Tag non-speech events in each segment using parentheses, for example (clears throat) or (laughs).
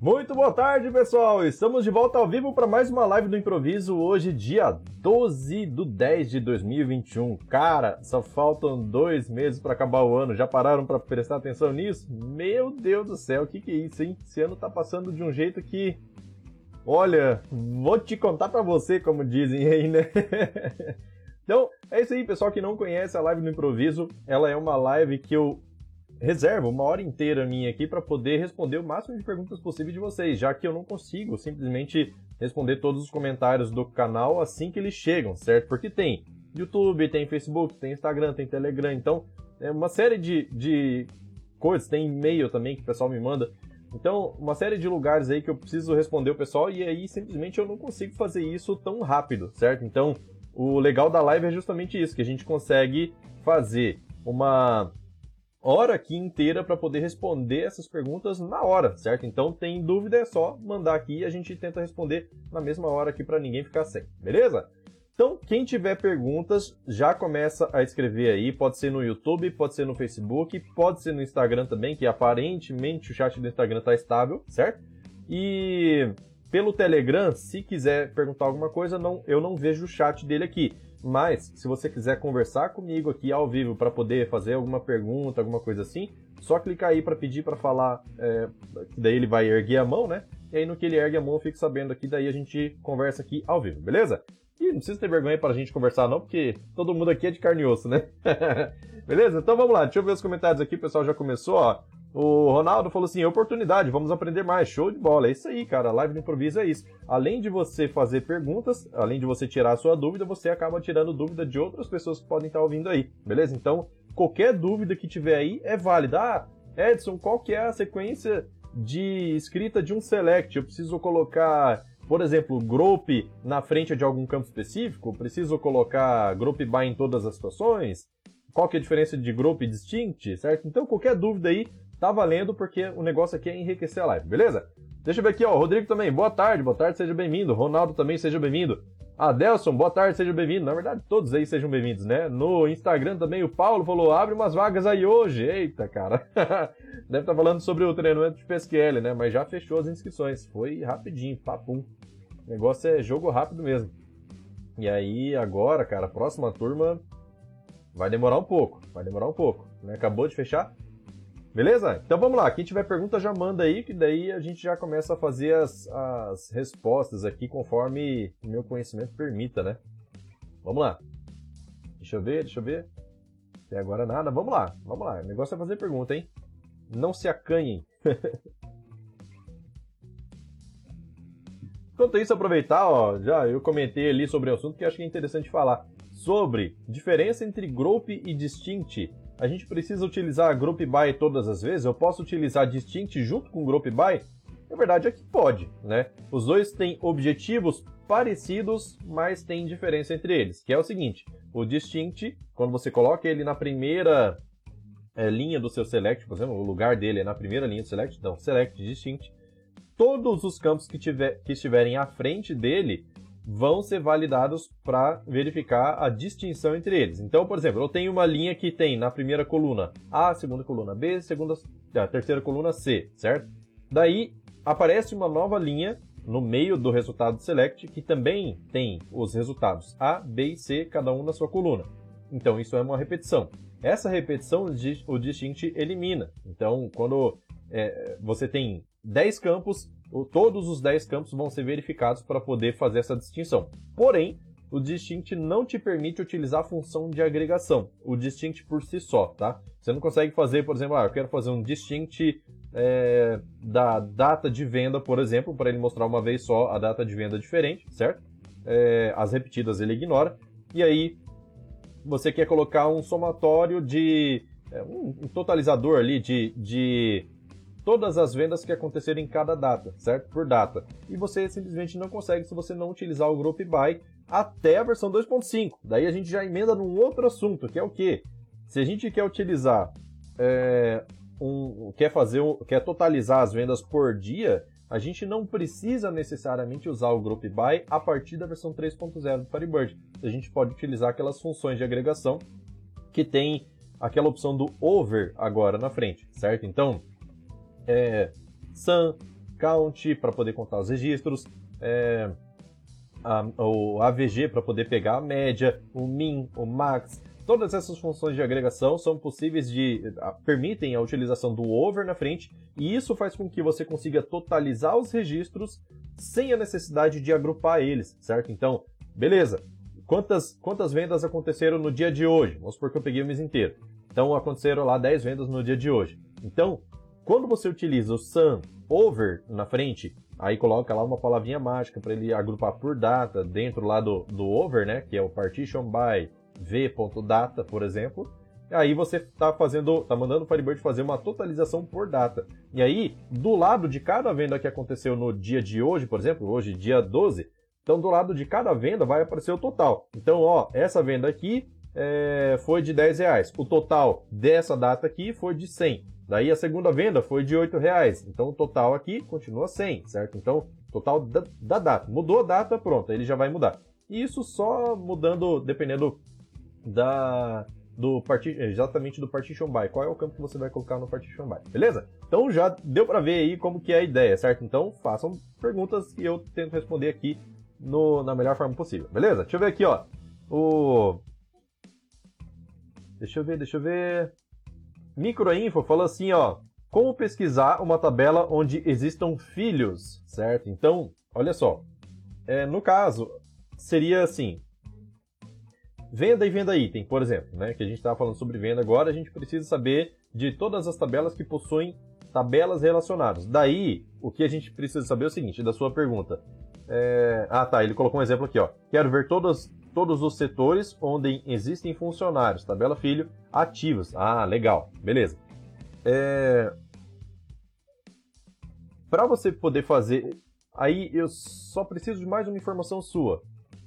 Muito boa tarde, pessoal! Estamos de volta ao vivo para mais uma live do improviso, hoje, dia 12 do 10 de 2021. Cara, só faltam dois meses para acabar o ano. Já pararam para prestar atenção nisso? Meu Deus do céu, o que, que é isso, hein? Esse ano tá passando de um jeito que. Olha, vou te contar para você, como dizem aí, né? (laughs) então, é isso aí, pessoal que não conhece a live do improviso. Ela é uma live que eu reservo uma hora inteira minha aqui para poder responder o máximo de perguntas possível de vocês, já que eu não consigo simplesmente responder todos os comentários do canal assim que eles chegam, certo? Porque tem YouTube, tem Facebook, tem Instagram, tem Telegram, então é uma série de, de coisas, tem e-mail também que o pessoal me manda. Então, uma série de lugares aí que eu preciso responder o pessoal e aí simplesmente eu não consigo fazer isso tão rápido, certo? Então, o legal da live é justamente isso, que a gente consegue fazer uma hora aqui inteira para poder responder essas perguntas na hora, certo? Então tem dúvida é só mandar aqui e a gente tenta responder na mesma hora aqui para ninguém ficar sem, beleza? Então, quem tiver perguntas, já começa a escrever aí. Pode ser no YouTube, pode ser no Facebook, pode ser no Instagram também, que aparentemente o chat do Instagram está estável, certo? E pelo Telegram, se quiser perguntar alguma coisa, não, eu não vejo o chat dele aqui. Mas, se você quiser conversar comigo aqui ao vivo para poder fazer alguma pergunta, alguma coisa assim, só clicar aí para pedir para falar, é, daí ele vai erguer a mão, né? E aí no que ele ergue a mão eu fico sabendo aqui, daí a gente conversa aqui ao vivo, beleza? E não precisa ter vergonha para a gente conversar não, porque todo mundo aqui é de carne e osso, né? (laughs) beleza? Então vamos lá, deixa eu ver os comentários aqui, o pessoal já começou, ó. O Ronaldo falou assim: oportunidade, vamos aprender mais. Show de bola. É isso aí, cara. Live do improviso é isso. Além de você fazer perguntas, além de você tirar a sua dúvida, você acaba tirando dúvida de outras pessoas que podem estar ouvindo aí. Beleza? Então, qualquer dúvida que tiver aí é válida. Ah, Edson, qual que é a sequência de escrita de um select? Eu preciso colocar, por exemplo, group na frente de algum campo específico? Preciso colocar group by em todas as situações? Qual que é a diferença de group e distinct, certo? Então, qualquer dúvida aí, tá valendo porque o negócio aqui é enriquecer a live, beleza? Deixa eu ver aqui, ó, Rodrigo também, boa tarde, boa tarde, seja bem-vindo. Ronaldo também, seja bem-vindo. Adelson, boa tarde, seja bem-vindo. Na verdade, todos aí sejam bem-vindos, né? No Instagram também o Paulo falou, abre umas vagas aí hoje. Eita, cara. (laughs) Deve estar tá falando sobre o treinamento de PSQL, né? Mas já fechou as inscrições. Foi rapidinho, papum. O negócio é jogo rápido mesmo. E aí, agora, cara, a próxima turma vai demorar um pouco. Vai demorar um pouco. Né? Acabou de fechar? Beleza? Então vamos lá. Quem tiver pergunta já manda aí, que daí a gente já começa a fazer as, as respostas aqui conforme o meu conhecimento permita, né? Vamos lá. Deixa eu ver, deixa eu ver. Até agora nada. Vamos lá, vamos lá. O negócio é fazer pergunta, hein? Não se acanhem. (laughs) Enquanto isso, aproveitar, ó, já eu comentei ali sobre o assunto que acho que é interessante falar. Sobre diferença entre group e distinct a gente precisa utilizar group by todas as vezes? Eu posso utilizar distinct junto com group by? Na verdade é que pode, né? Os dois têm objetivos parecidos, mas tem diferença entre eles, que é o seguinte: o distinct, quando você coloca ele na primeira é, linha do seu select, por exemplo, o lugar dele é na primeira linha do select, então select distinct, todos os campos que, tiver, que estiverem à frente dele vão ser validados para verificar a distinção entre eles. Então, por exemplo, eu tenho uma linha que tem na primeira coluna A, segunda coluna B, segunda, a terceira coluna C, certo? Daí aparece uma nova linha no meio do resultado select que também tem os resultados A, B e C, cada um na sua coluna. Então, isso é uma repetição. Essa repetição o distinct elimina. Então, quando é, você tem 10 campos, todos os 10 campos vão ser verificados para poder fazer essa distinção. Porém, o distinct não te permite utilizar a função de agregação, o distinct por si só, tá? Você não consegue fazer, por exemplo, ah, eu quero fazer um distinct é, da data de venda, por exemplo, para ele mostrar uma vez só a data de venda diferente, certo? É, as repetidas ele ignora. E aí, você quer colocar um somatório de. É, um, um totalizador ali de, de todas as vendas que aconteceram em cada data, certo? Por data. E você simplesmente não consegue se você não utilizar o Group By até a versão 2.5. Daí a gente já emenda num outro assunto, que é o quê? Se a gente quer utilizar, é, um, quer fazer, quer totalizar as vendas por dia, a gente não precisa necessariamente usar o Group By a partir da versão 3.0 do Firebird. A gente pode utilizar aquelas funções de agregação que tem aquela opção do over agora na frente, certo? Então, é, Sun, count para poder contar os registros, é, a, o AVG para poder pegar a média, o min, o max. Todas essas funções de agregação são possíveis de permitem a utilização do over na frente e isso faz com que você consiga totalizar os registros sem a necessidade de agrupar eles, certo? Então, beleza. Quantas, quantas vendas aconteceram no dia de hoje? Vamos supor que eu peguei o mês inteiro. Então, aconteceram lá 10 vendas no dia de hoje. Então, quando você utiliza o sum over na frente, aí coloca lá uma palavrinha mágica para ele agrupar por data dentro lá do, do over, né? Que é o partition by v.data, por exemplo. Aí você está fazendo, tá mandando o Firebird fazer uma totalização por data. E aí, do lado de cada venda que aconteceu no dia de hoje, por exemplo, hoje dia 12, então do lado de cada venda vai aparecer o total. Então, ó, essa venda aqui é, foi de 10 reais. O total dessa data aqui foi de 100. Daí a segunda venda foi de 8 reais. Então o total aqui continua 100, certo? Então, total da, da data. Mudou a data, pronto, ele já vai mudar. E isso só mudando, dependendo da, do exatamente do partition by. Qual é o campo que você vai colocar no partition by, beleza? Então já deu para ver aí como que é a ideia, certo? Então façam perguntas e eu tento responder aqui no, na melhor forma possível, beleza? Deixa eu ver aqui, ó. O Deixa eu ver, deixa eu ver. Microinfo falou assim, ó. Como pesquisar uma tabela onde existam filhos, certo? Então, olha só. É, no caso, seria assim: Venda e venda item, por exemplo, né? Que a gente estava falando sobre venda agora, a gente precisa saber de todas as tabelas que possuem tabelas relacionadas. Daí, o que a gente precisa saber é o seguinte, da sua pergunta. É... Ah, tá, ele colocou um exemplo aqui, ó. Quero ver todos, todos os setores onde existem funcionários, tabela filho, ativos. Ah, legal, beleza. É... Para você poder fazer... Aí eu só preciso de mais uma informação sua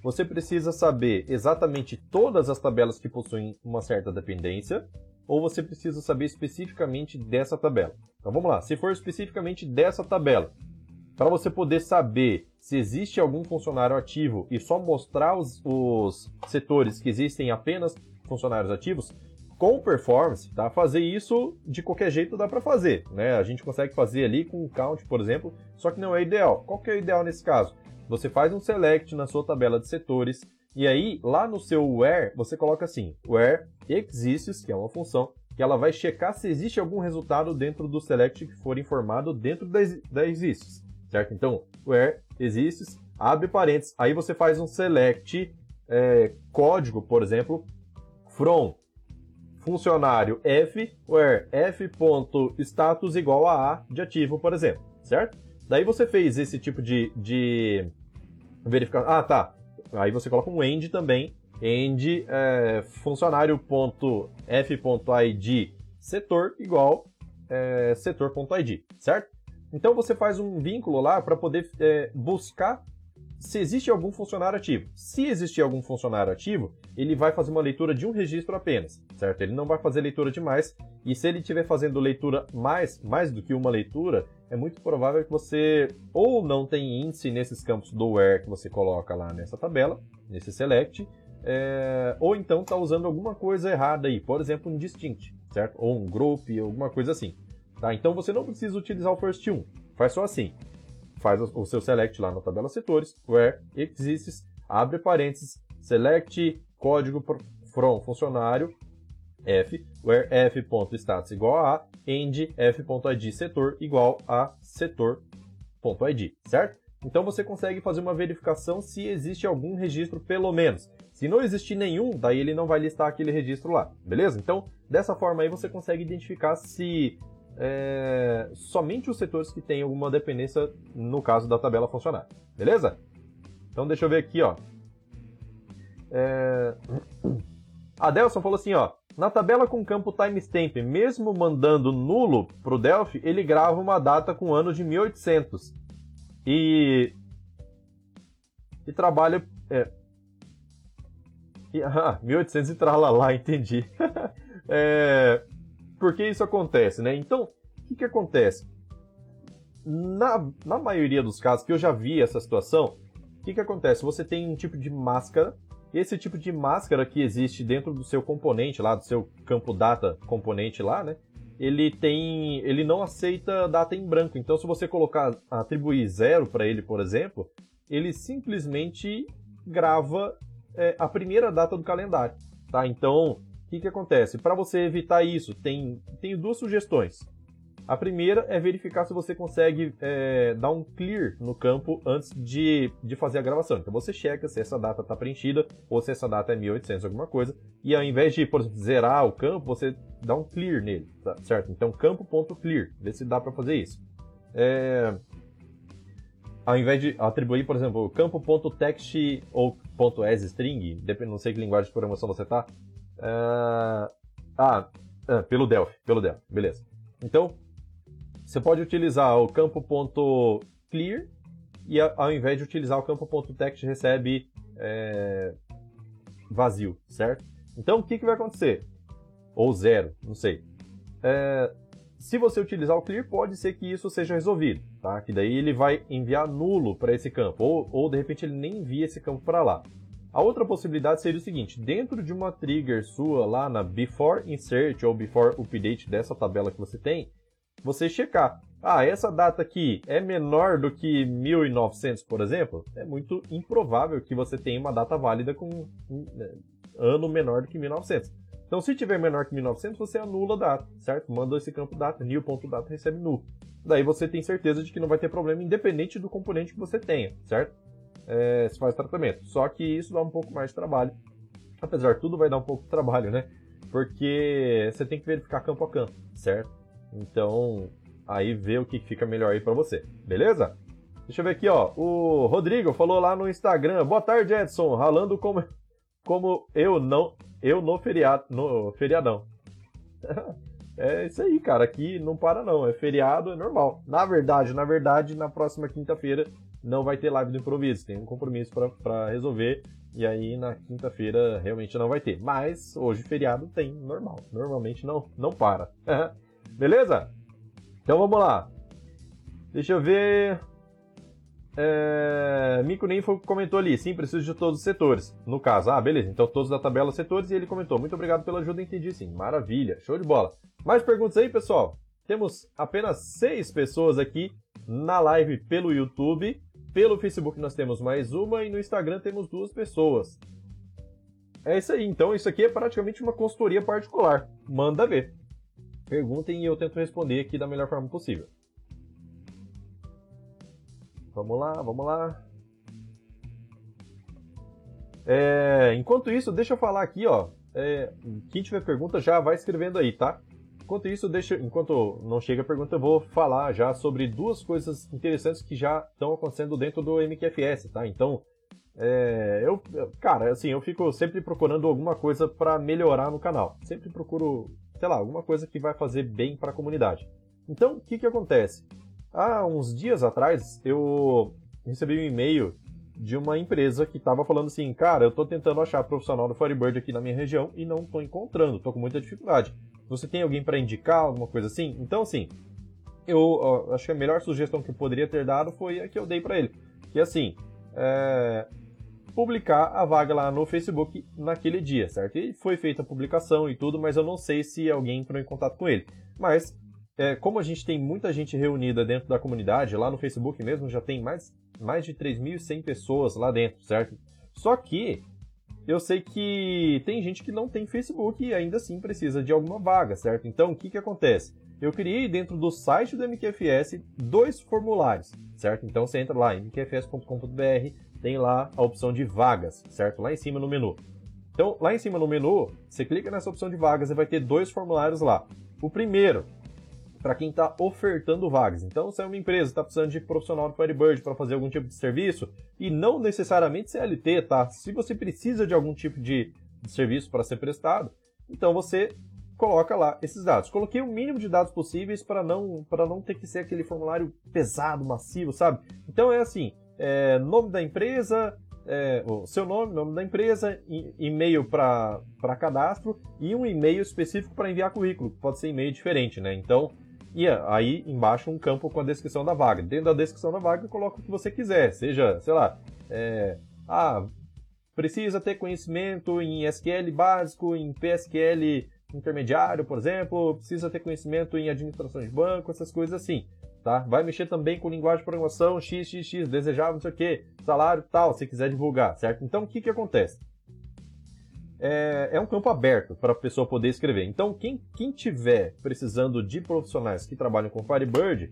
você precisa saber exatamente todas as tabelas que possuem uma certa dependência, ou você precisa saber especificamente dessa tabela. Então vamos lá, se for especificamente dessa tabela, para você poder saber se existe algum funcionário ativo e só mostrar os, os setores que existem apenas funcionários ativos, com performance, tá? Fazer isso de qualquer jeito dá para fazer, né? A gente consegue fazer ali com o count, por exemplo, só que não é ideal. Qual que é o ideal nesse caso? Você faz um select na sua tabela de setores e aí lá no seu where você coloca assim, where exists, que é uma função que ela vai checar se existe algum resultado dentro do select que for informado dentro da, exists, certo? Então, where exists, abre parênteses, aí você faz um select é, código, por exemplo, from funcionário f, where f.status igual a a de ativo, por exemplo, certo? Daí você fez esse tipo de, de verificação. Ah, tá. Aí você coloca um end também. End é, funcionário.f.id setor igual é, setor.id, certo? Então você faz um vínculo lá para poder é, buscar se existe algum funcionário ativo. Se existir algum funcionário ativo, ele vai fazer uma leitura de um registro apenas, certo? Ele não vai fazer leitura de mais. E se ele estiver fazendo leitura mais, mais do que uma leitura, é muito provável que você ou não tem índice nesses campos do where que você coloca lá nessa tabela, nesse select, é, ou então está usando alguma coisa errada aí, por exemplo, um distinct, certo? Ou um group, alguma coisa assim. Tá? Então você não precisa utilizar o first one, faz só assim faz o seu select lá na tabela setores, where exists, abre parênteses, select código from funcionário f, where f.status igual a end f.id setor igual a setor.id, certo? Então você consegue fazer uma verificação se existe algum registro pelo menos. Se não existir nenhum, daí ele não vai listar aquele registro lá, beleza? Então, dessa forma aí você consegue identificar se é, somente os setores que têm alguma dependência no caso da tabela funcionar. Beleza? Então deixa eu ver aqui, ó. É... (clears throat) A Delson falou assim, ó. Na tabela com campo timestamp, mesmo mandando nulo para o Delphi, ele grava uma data com ano de 1800. E e trabalha é... e, (laughs) ah, 1800 e tralalá, entendi. (laughs) é... Por que isso acontece, né? Então, o que, que acontece? Na, na maioria dos casos que eu já vi essa situação, o que, que acontece? Você tem um tipo de máscara, esse tipo de máscara que existe dentro do seu componente lá, do seu campo data componente lá, né? ele tem, ele não aceita data em branco. Então, se você colocar, atribuir zero para ele, por exemplo, ele simplesmente grava é, a primeira data do calendário, tá? Então, o que, que acontece? Para você evitar isso, tem, tem duas sugestões. A primeira é verificar se você consegue é, dar um clear no campo antes de, de fazer a gravação. Então você checa se essa data está preenchida ou se essa data é 1800 alguma coisa. E ao invés de, por exemplo, zerar o campo, você dá um clear nele, tá? certo? Então campo.clear, vê se dá para fazer isso. É... Ao invés de atribuir, por exemplo, campo.text ou .asstring, não sei que linguagem de programação você está. É... Ah, é, pelo Delphi, pelo Delphi, beleza. Então, você pode utilizar o campo.clear e ao invés de utilizar o campo.text recebe é, vazio, certo? Então o que, que vai acontecer? Ou zero, não sei. É, se você utilizar o clear, pode ser que isso seja resolvido, tá? Que daí ele vai enviar nulo para esse campo, ou, ou de repente ele nem envia esse campo para lá. A outra possibilidade seria o seguinte: dentro de uma trigger sua lá na before insert ou before update dessa tabela que você tem, você checar. Ah, essa data aqui é menor do que 1900, por exemplo? É muito improvável que você tenha uma data válida com um né, ano menor do que 1900. Então, se tiver menor que 1900, você anula a data, certo? Manda esse campo data, new.data recebe null. Daí você tem certeza de que não vai ter problema, independente do componente que você tenha, certo? É, se faz tratamento. Só que isso dá um pouco mais de trabalho. Apesar de tudo, vai dar um pouco de trabalho, né? Porque você tem que verificar campo a campo, certo? Então, aí vê o que fica melhor aí para você, beleza? Deixa eu ver aqui, ó. O Rodrigo falou lá no Instagram. Boa tarde, Edson. Ralando como, como eu não. Eu no feriado. No feriadão. (laughs) é isso aí, cara. Aqui não para não. É feriado, é normal. Na verdade, na verdade, na próxima quinta-feira não vai ter live do improviso. Tem um compromisso para resolver. E aí na quinta-feira realmente não vai ter. Mas hoje feriado tem normal. Normalmente não, não para. (laughs) Beleza? Então vamos lá. Deixa eu ver. É... Mico Ninfo comentou ali, sim, preciso de todos os setores. No caso, ah, beleza, então todos da tabela setores e ele comentou, muito obrigado pela ajuda, entendi sim, maravilha, show de bola. Mais perguntas aí, pessoal? Temos apenas seis pessoas aqui na live pelo YouTube, pelo Facebook nós temos mais uma e no Instagram temos duas pessoas. É isso aí, então isso aqui é praticamente uma consultoria particular, manda ver. Perguntem e eu tento responder aqui da melhor forma possível. Vamos lá, vamos lá. É, enquanto isso, deixa eu falar aqui, ó. É, quem tiver pergunta já vai escrevendo aí, tá? Enquanto isso, deixa, enquanto não chega a pergunta, eu vou falar já sobre duas coisas interessantes que já estão acontecendo dentro do MQFS, tá? Então, é, eu, cara, assim, eu fico sempre procurando alguma coisa para melhorar no canal. Sempre procuro sei lá, alguma coisa que vai fazer bem para a comunidade. Então, o que, que acontece? Há uns dias atrás, eu recebi um e-mail de uma empresa que estava falando assim, cara, eu estou tentando achar profissional do Firebird aqui na minha região e não estou encontrando, estou com muita dificuldade. Você tem alguém para indicar, alguma coisa assim? Então, assim, eu ó, acho que a melhor sugestão que eu poderia ter dado foi a que eu dei para ele. Que assim, é, publicar a vaga lá no Facebook naquele dia, certo? E foi feita a publicação e tudo, mas eu não sei se alguém entrou em contato com ele. Mas, é, como a gente tem muita gente reunida dentro da comunidade, lá no Facebook mesmo já tem mais, mais de 3.100 pessoas lá dentro, certo? Só que eu sei que tem gente que não tem Facebook e ainda assim precisa de alguma vaga, certo? Então, o que, que acontece? Eu criei dentro do site do MQFS dois formulários, certo? Então você entra lá mqfs.com.br tem lá a opção de vagas, certo? Lá em cima no menu. Então, lá em cima no menu, você clica nessa opção de vagas e vai ter dois formulários lá. O primeiro, para quem está ofertando vagas. Então, se é uma empresa está precisando de profissional do Firebird para fazer algum tipo de serviço, e não necessariamente CLT, tá? Se você precisa de algum tipo de, de serviço para ser prestado, então você coloca lá esses dados. Coloquei o mínimo de dados possíveis para não, para não ter que ser aquele formulário pesado, massivo, sabe? Então é assim, é, nome da empresa, é, o seu nome, nome da empresa, e-mail para cadastro e um e-mail específico para enviar currículo, pode ser e-mail diferente, né? Então, e aí embaixo um campo com a descrição da vaga. Dentro da descrição da vaga, coloca o que você quiser, seja, sei lá, é, ah, precisa ter conhecimento em SQL básico, em PSQL intermediário, por exemplo, precisa ter conhecimento em administração de banco, essas coisas assim. Tá? Vai mexer também com linguagem de programação, XXX, desejável, não sei o que, salário tal, se quiser divulgar, certo? Então, o que, que acontece? É, é um campo aberto para a pessoa poder escrever. Então, quem, quem tiver precisando de profissionais que trabalham com Firebird,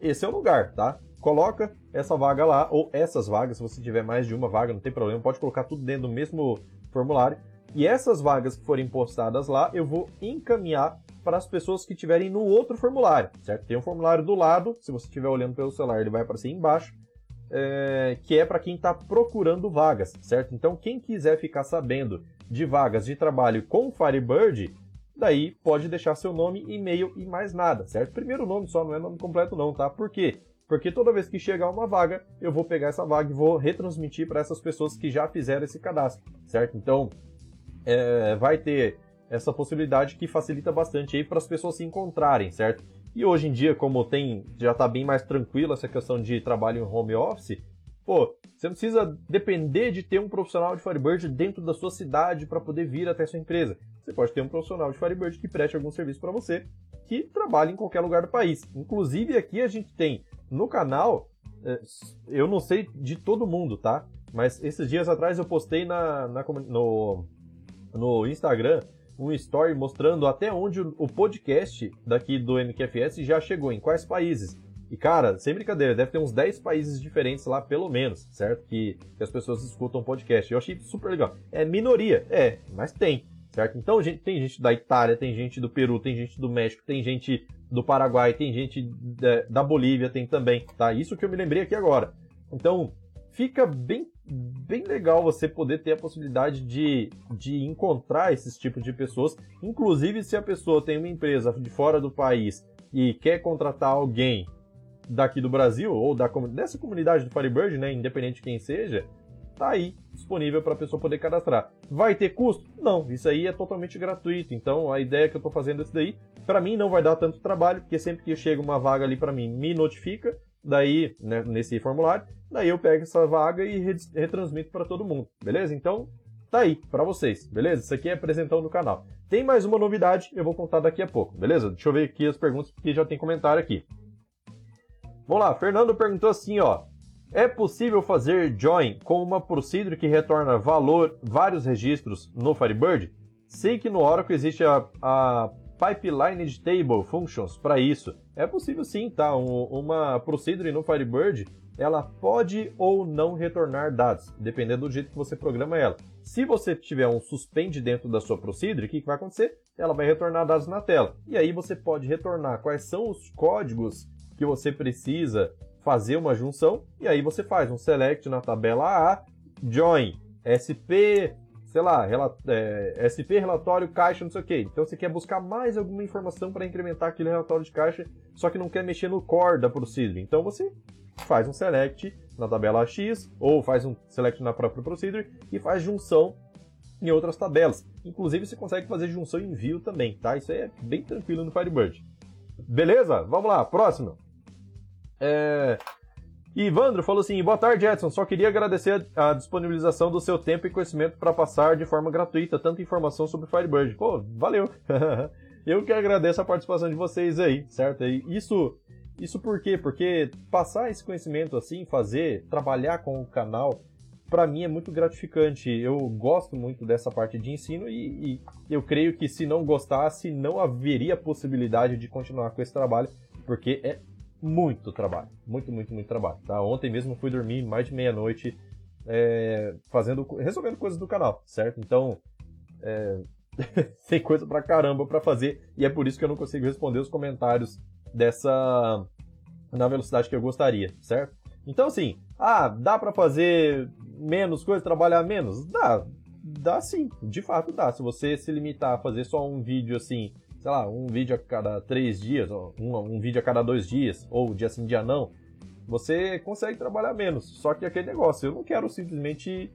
esse é o lugar, tá? Coloca essa vaga lá, ou essas vagas, se você tiver mais de uma vaga, não tem problema, pode colocar tudo dentro do mesmo formulário. E essas vagas que forem postadas lá, eu vou encaminhar para as pessoas que estiverem no outro formulário, certo? Tem um formulário do lado, se você estiver olhando pelo celular, ele vai aparecer embaixo, é, que é para quem está procurando vagas, certo? Então, quem quiser ficar sabendo de vagas de trabalho com Firebird, daí pode deixar seu nome, e-mail e mais nada, certo? Primeiro nome só, não é nome completo não, tá? Por quê? Porque toda vez que chegar uma vaga, eu vou pegar essa vaga e vou retransmitir para essas pessoas que já fizeram esse cadastro, certo? Então, é, vai ter essa possibilidade que facilita bastante aí para as pessoas se encontrarem, certo? E hoje em dia, como tem já está bem mais tranquilo essa questão de trabalho em home office, pô, você não precisa depender de ter um profissional de Firebird dentro da sua cidade para poder vir até sua empresa. Você pode ter um profissional de Firebird que preste algum serviço para você, que trabalhe em qualquer lugar do país. Inclusive aqui a gente tem no canal, é, eu não sei de todo mundo, tá? Mas esses dias atrás eu postei na, na no, no Instagram um story mostrando até onde o podcast daqui do NQFS já chegou, em quais países. E cara, sem brincadeira, deve ter uns 10 países diferentes lá, pelo menos, certo? Que, que as pessoas escutam podcast. Eu achei super legal. É minoria, é, mas tem, certo? Então gente, tem gente da Itália, tem gente do Peru, tem gente do México, tem gente do Paraguai, tem gente da, da Bolívia, tem também, tá? Isso que eu me lembrei aqui agora. Então, fica bem bem legal você poder ter a possibilidade de, de encontrar esses tipos de pessoas. Inclusive, se a pessoa tem uma empresa de fora do país e quer contratar alguém daqui do Brasil ou da, dessa comunidade do Firebird, né, independente de quem seja, tá aí disponível para a pessoa poder cadastrar. Vai ter custo? Não, isso aí é totalmente gratuito. Então, a ideia que eu estou fazendo isso daí, para mim não vai dar tanto trabalho, porque sempre que chega uma vaga ali para mim, me notifica, daí, né, nesse formulário, daí eu pego essa vaga e retransmito para todo mundo, beleza? Então, tá aí para vocês, beleza? Isso aqui é apresentão do canal. Tem mais uma novidade, eu vou contar daqui a pouco, beleza? Deixa eu ver aqui as perguntas, porque já tem comentário aqui. Vamos lá, Fernando perguntou assim, ó. É possível fazer join com uma procedure que retorna valor, vários registros no Firebird? Sei que no Oracle existe a, a Pipeline Table Functions para isso. É possível sim, tá? Um, uma procedure no Firebird, ela pode ou não retornar dados, dependendo do jeito que você programa ela. Se você tiver um suspend dentro da sua procedure, o que, que vai acontecer? Ela vai retornar dados na tela. E aí você pode retornar quais são os códigos que você precisa fazer uma junção, e aí você faz um select na tabela A, join SP sei lá, é, SP, relatório, caixa, não sei o que. Então você quer buscar mais alguma informação para incrementar aquele relatório de caixa, só que não quer mexer no core da procedure. Então você faz um select na tabela X, ou faz um select na própria procedure e faz junção em outras tabelas. Inclusive você consegue fazer junção em view também, tá? Isso aí é bem tranquilo no Firebird. Beleza? Vamos lá, próximo. É... E Ivandro falou assim: boa tarde, Edson. Só queria agradecer a disponibilização do seu tempo e conhecimento para passar de forma gratuita tanta informação sobre Firebird. Pô, valeu! (laughs) Eu que agradeço a participação de vocês aí, certo? E isso, isso por quê? Porque passar esse conhecimento assim, fazer, trabalhar com o canal, para mim é muito gratificante. Eu gosto muito dessa parte de ensino e, e eu creio que se não gostasse, não haveria possibilidade de continuar com esse trabalho, porque é muito trabalho. Muito, muito, muito trabalho. Tá? Ontem mesmo fui dormir mais de meia-noite é, fazendo, resolvendo coisas do canal, certo? Então, é, (laughs) tem coisa pra caramba pra fazer e é por isso que eu não consigo responder os comentários dessa na velocidade que eu gostaria, certo? Então, assim, ah, dá pra fazer menos coisas, trabalhar menos? Dá, dá sim, de fato dá. Se você se limitar a fazer só um vídeo assim sei lá, um vídeo a cada três dias, um, um vídeo a cada dois dias, ou dia sim, dia não, você consegue trabalhar menos. Só que aquele negócio, eu não quero simplesmente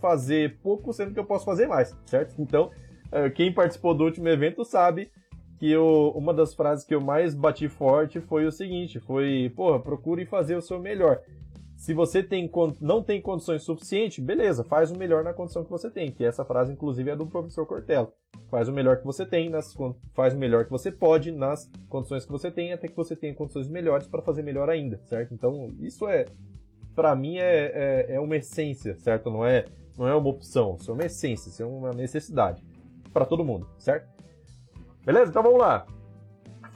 fazer pouco, sendo que eu posso fazer mais, certo? Então, eh, quem participou do último evento sabe que eu, uma das frases que eu mais bati forte foi o seguinte, foi, porra, procure fazer o seu melhor. Se você tem, não tem condições suficientes, beleza, faz o melhor na condição que você tem. Que essa frase, inclusive, é do professor Cortella. Faz o melhor que você tem, nas, faz o melhor que você pode nas condições que você tem, até que você tenha condições melhores para fazer melhor ainda, certo? Então, isso é, para mim, é, é, é, uma essência, certo? Não é, não é uma opção, isso é uma essência, isso é uma necessidade para todo mundo, certo? Beleza? Então vamos lá.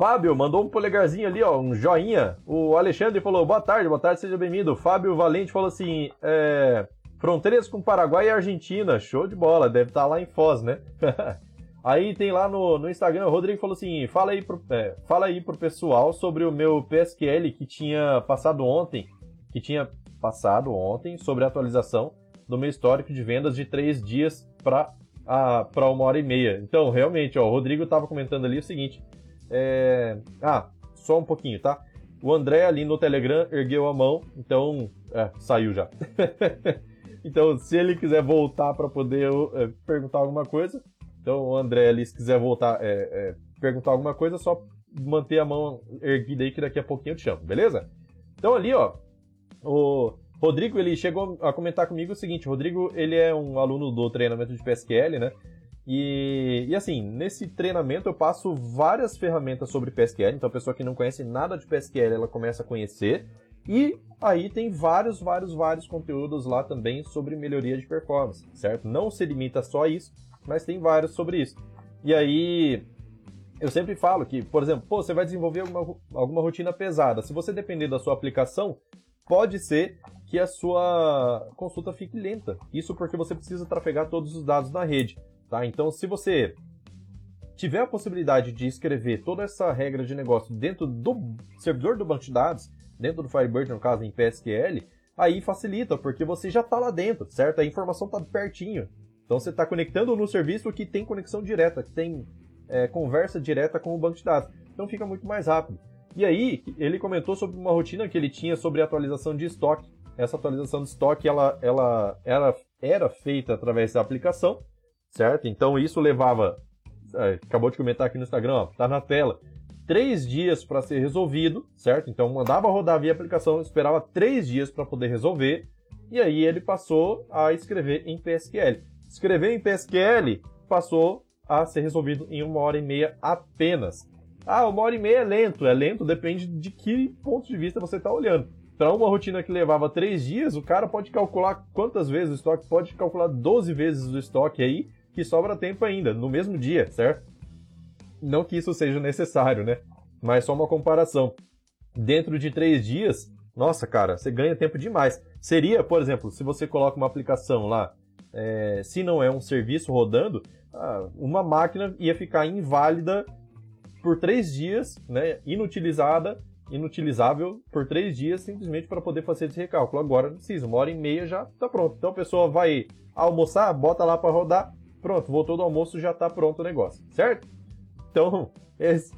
Fábio mandou um polegarzinho ali, ó, um joinha. O Alexandre falou, boa tarde, boa tarde, seja bem-vindo. Fábio Valente falou assim, é, fronteiras com Paraguai e Argentina, show de bola, deve estar tá lá em Foz, né? (laughs) aí tem lá no, no Instagram, o Rodrigo falou assim, fala aí, pro, é, fala aí pro pessoal sobre o meu PSQL que tinha passado ontem, que tinha passado ontem, sobre a atualização do meu histórico de vendas de três dias para para uma hora e meia. Então, realmente, ó, o Rodrigo estava comentando ali o seguinte, é... Ah, só um pouquinho, tá? O André ali no Telegram ergueu a mão, então. É, saiu já. (laughs) então, se ele quiser voltar para poder é, perguntar alguma coisa, então o André ali, se quiser voltar, é, é, perguntar alguma coisa, só manter a mão erguida aí que daqui a pouquinho eu te chamo, beleza? Então ali, ó, o Rodrigo, ele chegou a comentar comigo o seguinte, Rodrigo, ele é um aluno do treinamento de PSQL, né? E, e, assim, nesse treinamento eu passo várias ferramentas sobre PSQL, então a pessoa que não conhece nada de PSQL, ela começa a conhecer. E aí tem vários, vários, vários conteúdos lá também sobre melhoria de performance, certo? Não se limita só a isso, mas tem vários sobre isso. E aí eu sempre falo que, por exemplo, pô, você vai desenvolver alguma, alguma rotina pesada. Se você depender da sua aplicação, pode ser que a sua consulta fique lenta. Isso porque você precisa trafegar todos os dados na rede. Tá? Então, se você tiver a possibilidade de escrever toda essa regra de negócio dentro do servidor do banco de dados, dentro do Firebird, no caso em PSQL, aí facilita, porque você já está lá dentro, certo? A informação está pertinho. Então você está conectando no serviço que tem conexão direta, que tem é, conversa direta com o banco de dados. Então fica muito mais rápido. E aí, ele comentou sobre uma rotina que ele tinha sobre atualização de estoque. Essa atualização de estoque ela, ela era, era feita através da aplicação, certo? Então isso levava, é, acabou de comentar aqui no Instagram, ó, tá na tela, três dias para ser resolvido, certo? Então mandava rodar via aplicação, esperava três dias para poder resolver, e aí ele passou a escrever em PSQL. Escrever em PSQL passou a ser resolvido em uma hora e meia apenas. Ah, uma hora e meia é lento. É lento, depende de que ponto de vista você está olhando. Para uma rotina que levava três dias, o cara pode calcular quantas vezes o estoque, pode calcular 12 vezes o estoque aí que sobra tempo ainda, no mesmo dia, certo? Não que isso seja necessário, né? Mas só uma comparação. Dentro de três dias, nossa, cara, você ganha tempo demais. Seria, por exemplo, se você coloca uma aplicação lá, é, se não é um serviço rodando, ah, uma máquina ia ficar inválida por três dias, né? Inutilizada, inutilizável por três dias, simplesmente para poder fazer esse recálculo. Agora não precisa, uma hora e meia já está pronto. Então a pessoa vai almoçar, bota lá para rodar, Pronto, voltou do almoço, já está pronto o negócio, certo? Então,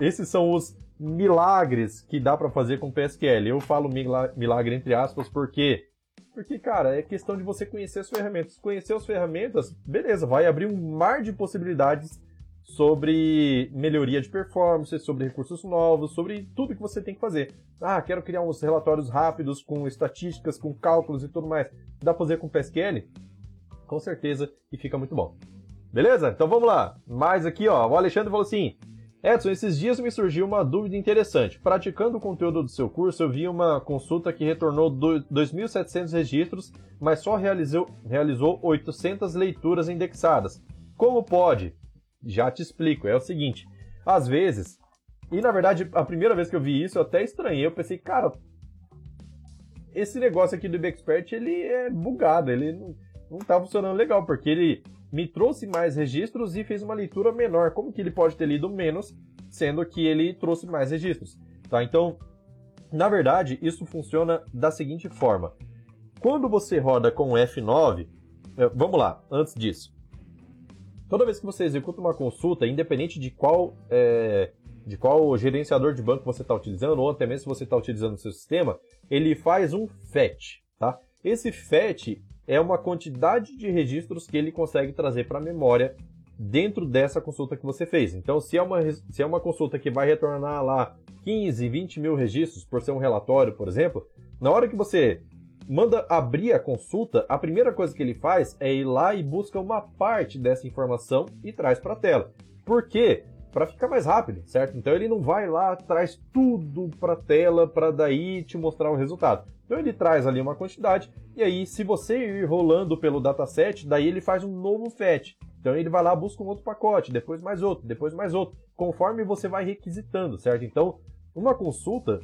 esses são os milagres que dá para fazer com PSQL. Eu falo milagre entre aspas porque porque, cara, é questão de você conhecer as ferramentas. Conhecer as ferramentas, beleza, vai abrir um mar de possibilidades sobre melhoria de performance, sobre recursos novos, sobre tudo que você tem que fazer. Ah, quero criar uns relatórios rápidos com estatísticas, com cálculos e tudo mais. Dá para fazer com PSQL? Com certeza, e fica muito bom. Beleza? Então vamos lá. Mais aqui, ó. O Alexandre falou assim: Edson, esses dias me surgiu uma dúvida interessante. Praticando o conteúdo do seu curso, eu vi uma consulta que retornou 2.700 registros, mas só realizou, realizou 800 leituras indexadas. Como pode? Já te explico. É o seguinte: às vezes, e na verdade, a primeira vez que eu vi isso, eu até estranhei. Eu pensei, cara, esse negócio aqui do IBExpert, ele é bugado, ele não, não tá funcionando legal, porque ele me trouxe mais registros e fez uma leitura menor. Como que ele pode ter lido menos, sendo que ele trouxe mais registros? Tá? Então, na verdade, isso funciona da seguinte forma. Quando você roda com F9, é, vamos lá, antes disso. Toda vez que você executa uma consulta, independente de qual, é, de qual gerenciador de banco você está utilizando, ou até mesmo se você está utilizando o seu sistema, ele faz um fetch. Tá? Esse fetch é uma quantidade de registros que ele consegue trazer para a memória dentro dessa consulta que você fez. Então, se é, uma, se é uma consulta que vai retornar lá 15, 20 mil registros por ser um relatório, por exemplo, na hora que você manda abrir a consulta, a primeira coisa que ele faz é ir lá e busca uma parte dessa informação e traz para a tela. Por quê? Para ficar mais rápido, certo? Então ele não vai lá, traz tudo para tela para daí te mostrar o resultado. Então ele traz ali uma quantidade e aí se você ir rolando pelo dataset, daí ele faz um novo fetch. Então ele vai lá, busca um outro pacote, depois mais outro, depois mais outro, conforme você vai requisitando, certo? Então, uma consulta,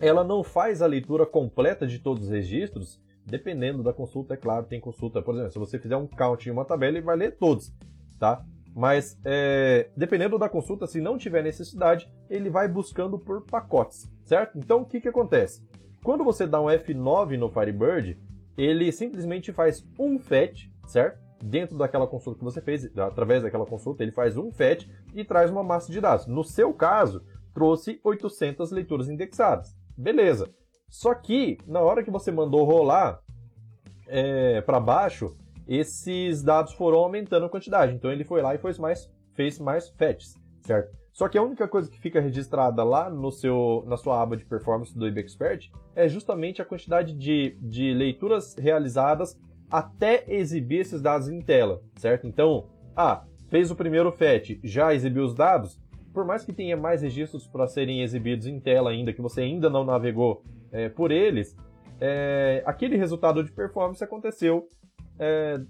ela não faz a leitura completa de todos os registros, dependendo da consulta, é claro, tem consulta, por exemplo, se você fizer um count em uma tabela, ele vai ler todos, tá? Mas, é, dependendo da consulta, se não tiver necessidade, ele vai buscando por pacotes, certo? Então, o que, que acontece? Quando você dá um F9 no Firebird, ele simplesmente faz um fetch, certo? Dentro daquela consulta que você fez, através daquela consulta, ele faz um fetch e traz uma massa de dados. No seu caso, trouxe 800 leituras indexadas. Beleza. Só que, na hora que você mandou rolar é, para baixo, esses dados foram aumentando a quantidade. Então ele foi lá e fez mais, fez mais fetches, certo? Só que a única coisa que fica registrada lá no seu, na sua aba de performance do IBExpert é justamente a quantidade de, de leituras realizadas até exibir esses dados em tela, certo? Então, ah, fez o primeiro fetch, já exibiu os dados, por mais que tenha mais registros para serem exibidos em tela ainda, que você ainda não navegou é, por eles, é, aquele resultado de performance aconteceu é,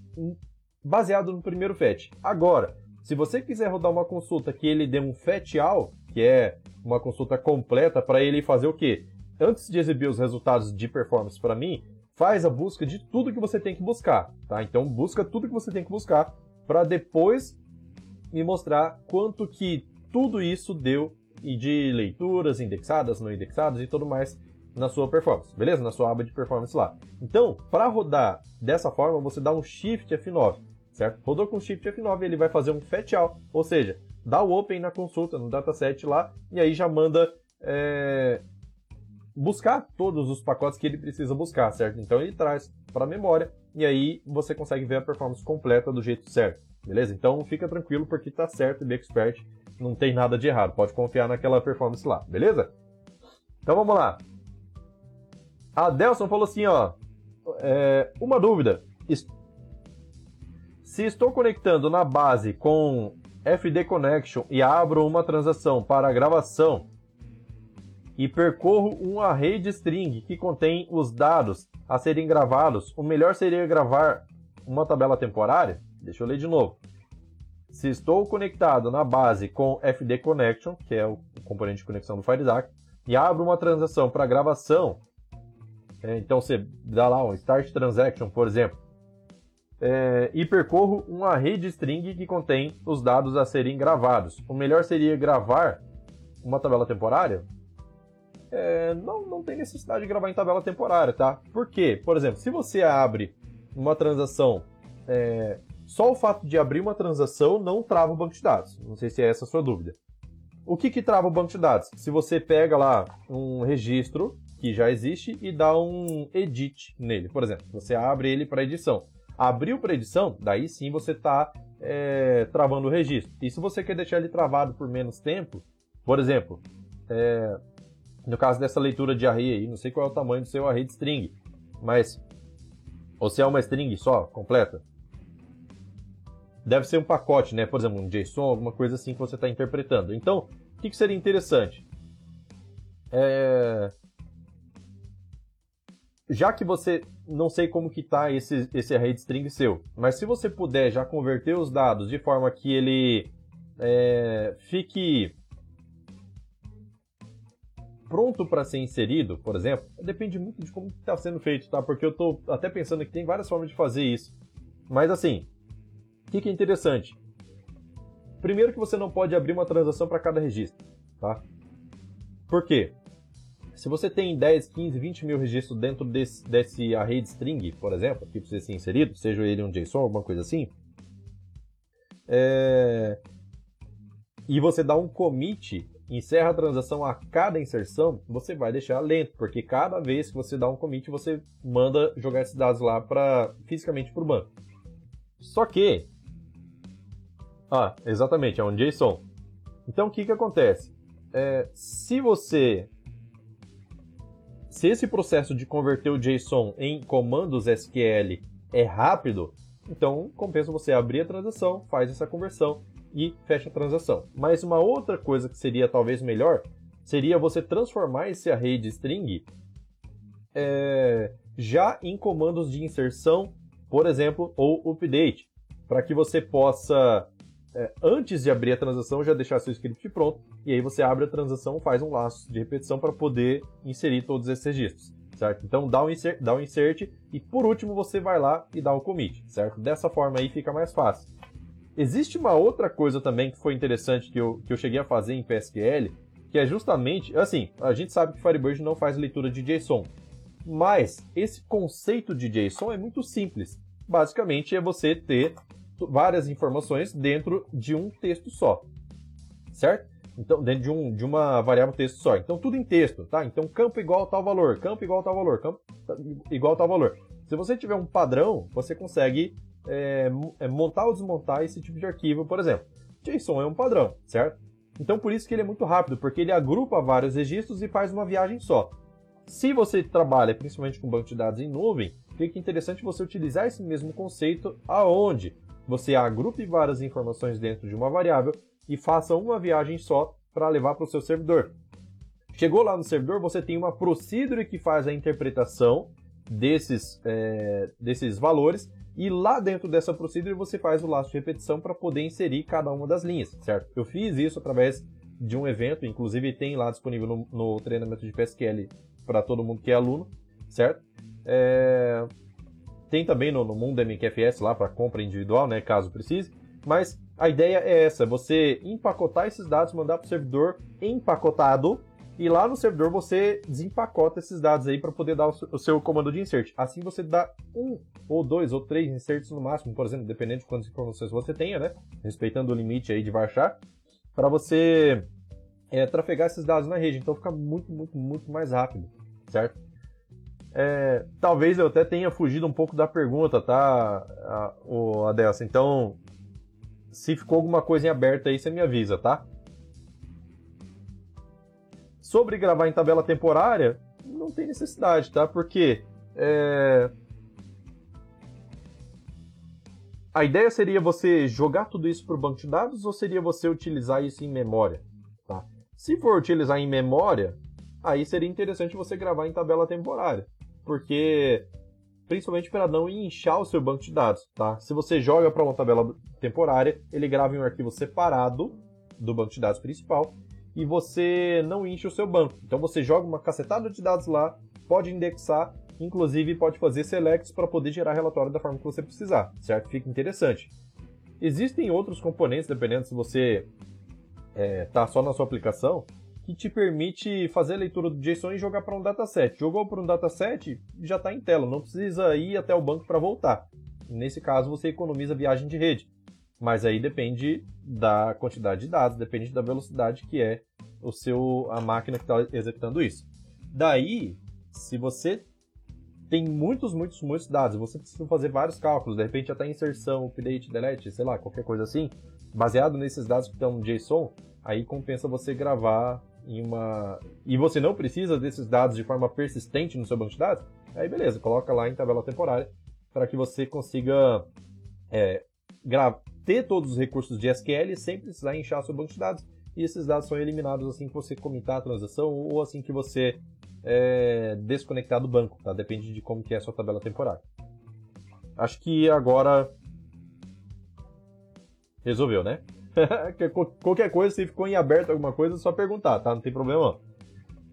baseado no primeiro fetch. Agora, se você quiser rodar uma consulta que ele dê um fetch all, que é uma consulta completa para ele fazer o quê? Antes de exibir os resultados de performance para mim, faz a busca de tudo que você tem que buscar, tá? Então busca tudo que você tem que buscar para depois me mostrar quanto que tudo isso deu e de leituras indexadas, não indexadas e tudo mais na sua performance, beleza? Na sua aba de performance lá. Então, para rodar dessa forma, você dá um Shift F9, certo? Rodou com Shift F9, ele vai fazer um fetch all, ou seja, dá o open na consulta, no dataset lá, e aí já manda é, buscar todos os pacotes que ele precisa buscar, certo? Então ele traz para a memória e aí você consegue ver a performance completa do jeito certo, beleza? Então fica tranquilo porque tá certo, o Expert não tem nada de errado, pode confiar naquela performance lá, beleza? Então vamos lá. A Delson falou assim, ó. É, uma dúvida. Se estou conectando na base com FD Connection e abro uma transação para gravação e percorro um array de string que contém os dados a serem gravados, o melhor seria gravar uma tabela temporária? Deixa eu ler de novo. Se estou conectado na base com FD Connection, que é o componente de conexão do FireZack, e abro uma transação para gravação é, então você dá lá um start transaction, por exemplo, é, e percorro uma rede string que contém os dados a serem gravados. O melhor seria gravar uma tabela temporária? É, não, não tem necessidade de gravar em tabela temporária, tá? Por quê? Por exemplo, se você abre uma transação, é, só o fato de abrir uma transação não trava o banco de dados. Não sei se é essa a sua dúvida. O que, que trava o banco de dados? Se você pega lá um registro que já existe e dá um edit nele. Por exemplo, você abre ele para edição. Abriu para edição, daí sim você está é, travando o registro. E se você quer deixar ele travado por menos tempo, por exemplo, é, no caso dessa leitura de array aí, não sei qual é o tamanho do seu array de string, mas ou se é uma string só, completa, deve ser um pacote, né? Por exemplo, um JSON, alguma coisa assim que você está interpretando. Então, o que, que seria interessante? É, já que você não sei como que tá esse, esse array de string seu, mas se você puder já converter os dados de forma que ele é, fique pronto para ser inserido, por exemplo, depende muito de como está sendo feito, tá? Porque eu estou até pensando que tem várias formas de fazer isso. Mas assim, o que, que é interessante? Primeiro que você não pode abrir uma transação para cada registro, tá? Por quê? Se você tem 10, 15, 20 mil registros dentro desse, desse array de string, por exemplo, que precisa ser inserido, seja ele um JSON, alguma coisa assim, é... e você dá um commit, encerra a transação a cada inserção, você vai deixar lento, porque cada vez que você dá um commit, você manda jogar esses dados lá para fisicamente para o banco. Só que, ah, exatamente, é um JSON. Então o que que acontece? É, se você Se esse processo de converter o JSON em comandos SQL é rápido, então compensa você abrir a transação, faz essa conversão e fecha a transação. Mas uma outra coisa que seria talvez melhor seria você transformar esse array de string é, já em comandos de inserção, por exemplo, ou update, para que você possa, é, antes de abrir a transação, já deixar seu script pronto, e aí você abre a transação, faz um laço de repetição para poder inserir todos esses registros, certo? Então dá um, insert, dá um insert e por último você vai lá e dá o um commit, certo? Dessa forma aí fica mais fácil. Existe uma outra coisa também que foi interessante que eu, que eu cheguei a fazer em PSQL, que é justamente, assim, a gente sabe que Firebird não faz leitura de JSON, mas esse conceito de JSON é muito simples. Basicamente é você ter várias informações dentro de um texto só. Certo? Então, dentro de, um, de uma variável texto só. Então, tudo em texto, tá? Então, campo igual tal valor, campo igual tal valor, campo igual a tal valor. Se você tiver um padrão, você consegue é, é montar ou desmontar esse tipo de arquivo, por exemplo. JSON é um padrão, certo? Então, por isso que ele é muito rápido, porque ele agrupa vários registros e faz uma viagem só. Se você trabalha principalmente com banco de dados em nuvem, fica interessante você utilizar esse mesmo conceito aonde você agrupe várias informações dentro de uma variável e faça uma viagem só para levar para o seu servidor. Chegou lá no servidor, você tem uma procedure que faz a interpretação desses, é, desses valores e lá dentro dessa procedure você faz o laço de repetição para poder inserir cada uma das linhas, certo? Eu fiz isso através de um evento, inclusive tem lá disponível no, no treinamento de PSQL para todo mundo que é aluno, certo? É... Tem também no, no Mundo MQFS lá para compra individual, né, caso precise. Mas a ideia é essa: você empacotar esses dados, mandar para o servidor empacotado e lá no servidor você desempacota esses dados aí para poder dar o seu comando de insert. Assim você dá um ou dois ou três inserts no máximo, por exemplo, dependendo de quantas informações você tenha, né? Respeitando o limite aí de varchar, para você é, trafegar esses dados na rede. Então fica muito, muito, muito mais rápido, certo? É, talvez eu até tenha fugido um pouco da pergunta, tá, o Adelson? Então, se ficou alguma coisa em aberto aí, você me avisa, tá? Sobre gravar em tabela temporária, não tem necessidade, tá? Porque é... a ideia seria você jogar tudo isso para o banco de dados ou seria você utilizar isso em memória? Se for utilizar em memória, aí seria interessante você gravar em tabela temporária, porque principalmente para não inchar o seu banco de dados, tá? Se você joga para uma tabela temporária, ele grava em um arquivo separado do banco de dados principal e você não enche o seu banco. Então você joga uma cacetada de dados lá, pode indexar, inclusive pode fazer selects para poder gerar relatório da forma que você precisar, certo? Fica interessante. Existem outros componentes, dependendo se você é, tá só na sua aplicação, que te permite fazer a leitura do JSON e jogar para um dataset. Jogou para um dataset, já está em tela, não precisa ir até o banco para voltar. Nesse caso, você economiza viagem de rede. Mas aí depende da quantidade de dados, depende da velocidade que é o seu a máquina que está executando isso. Daí, se você tem muitos, muitos, muitos dados, você precisa fazer vários cálculos, de repente até inserção, update, delete, sei lá, qualquer coisa assim, baseado nesses dados que estão no JSON, aí compensa você gravar em uma. E você não precisa desses dados de forma persistente no seu banco de dados, aí beleza, coloca lá em tabela temporária para que você consiga é, ter todos os recursos de SQL sem precisar inchar seu banco de dados. E esses dados são eliminados assim que você comitar a transação ou assim que você é, desconectar do banco, tá? Depende de como que é a sua tabela temporária. Acho que agora resolveu, né? (laughs) Qualquer coisa, se ficou em aberto alguma coisa, é só perguntar, tá? Não tem problema.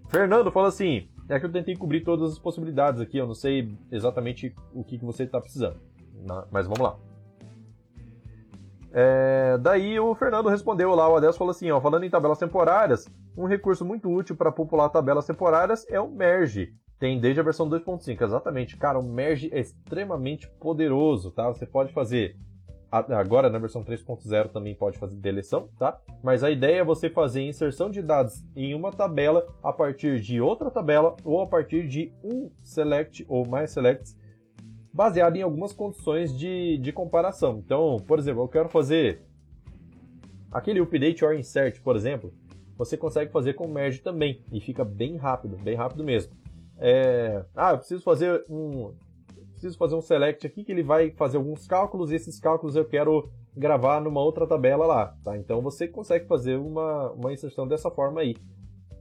Fernando fala assim: é que eu tentei cobrir todas as possibilidades aqui, eu não sei exatamente o que, que você está precisando. Mas vamos lá. É, daí o Fernando respondeu lá, o Adelso falou assim, ó, falando em tabelas temporárias, um recurso muito útil para popular tabelas temporárias é o merge. Tem desde a versão 2.5, exatamente. Cara, o merge é extremamente poderoso, tá? Você pode fazer Agora na versão 3.0 também pode fazer deleção, tá? Mas a ideia é você fazer inserção de dados em uma tabela a partir de outra tabela ou a partir de um select ou mais selects baseado em algumas condições de, de comparação. Então, por exemplo, eu quero fazer aquele update or insert, por exemplo, você consegue fazer com merge também e fica bem rápido, bem rápido mesmo. é, ah, eu preciso fazer um preciso fazer um select aqui que ele vai fazer alguns cálculos e esses cálculos eu quero gravar numa outra tabela lá, tá? Então você consegue fazer uma, uma inserção dessa forma aí.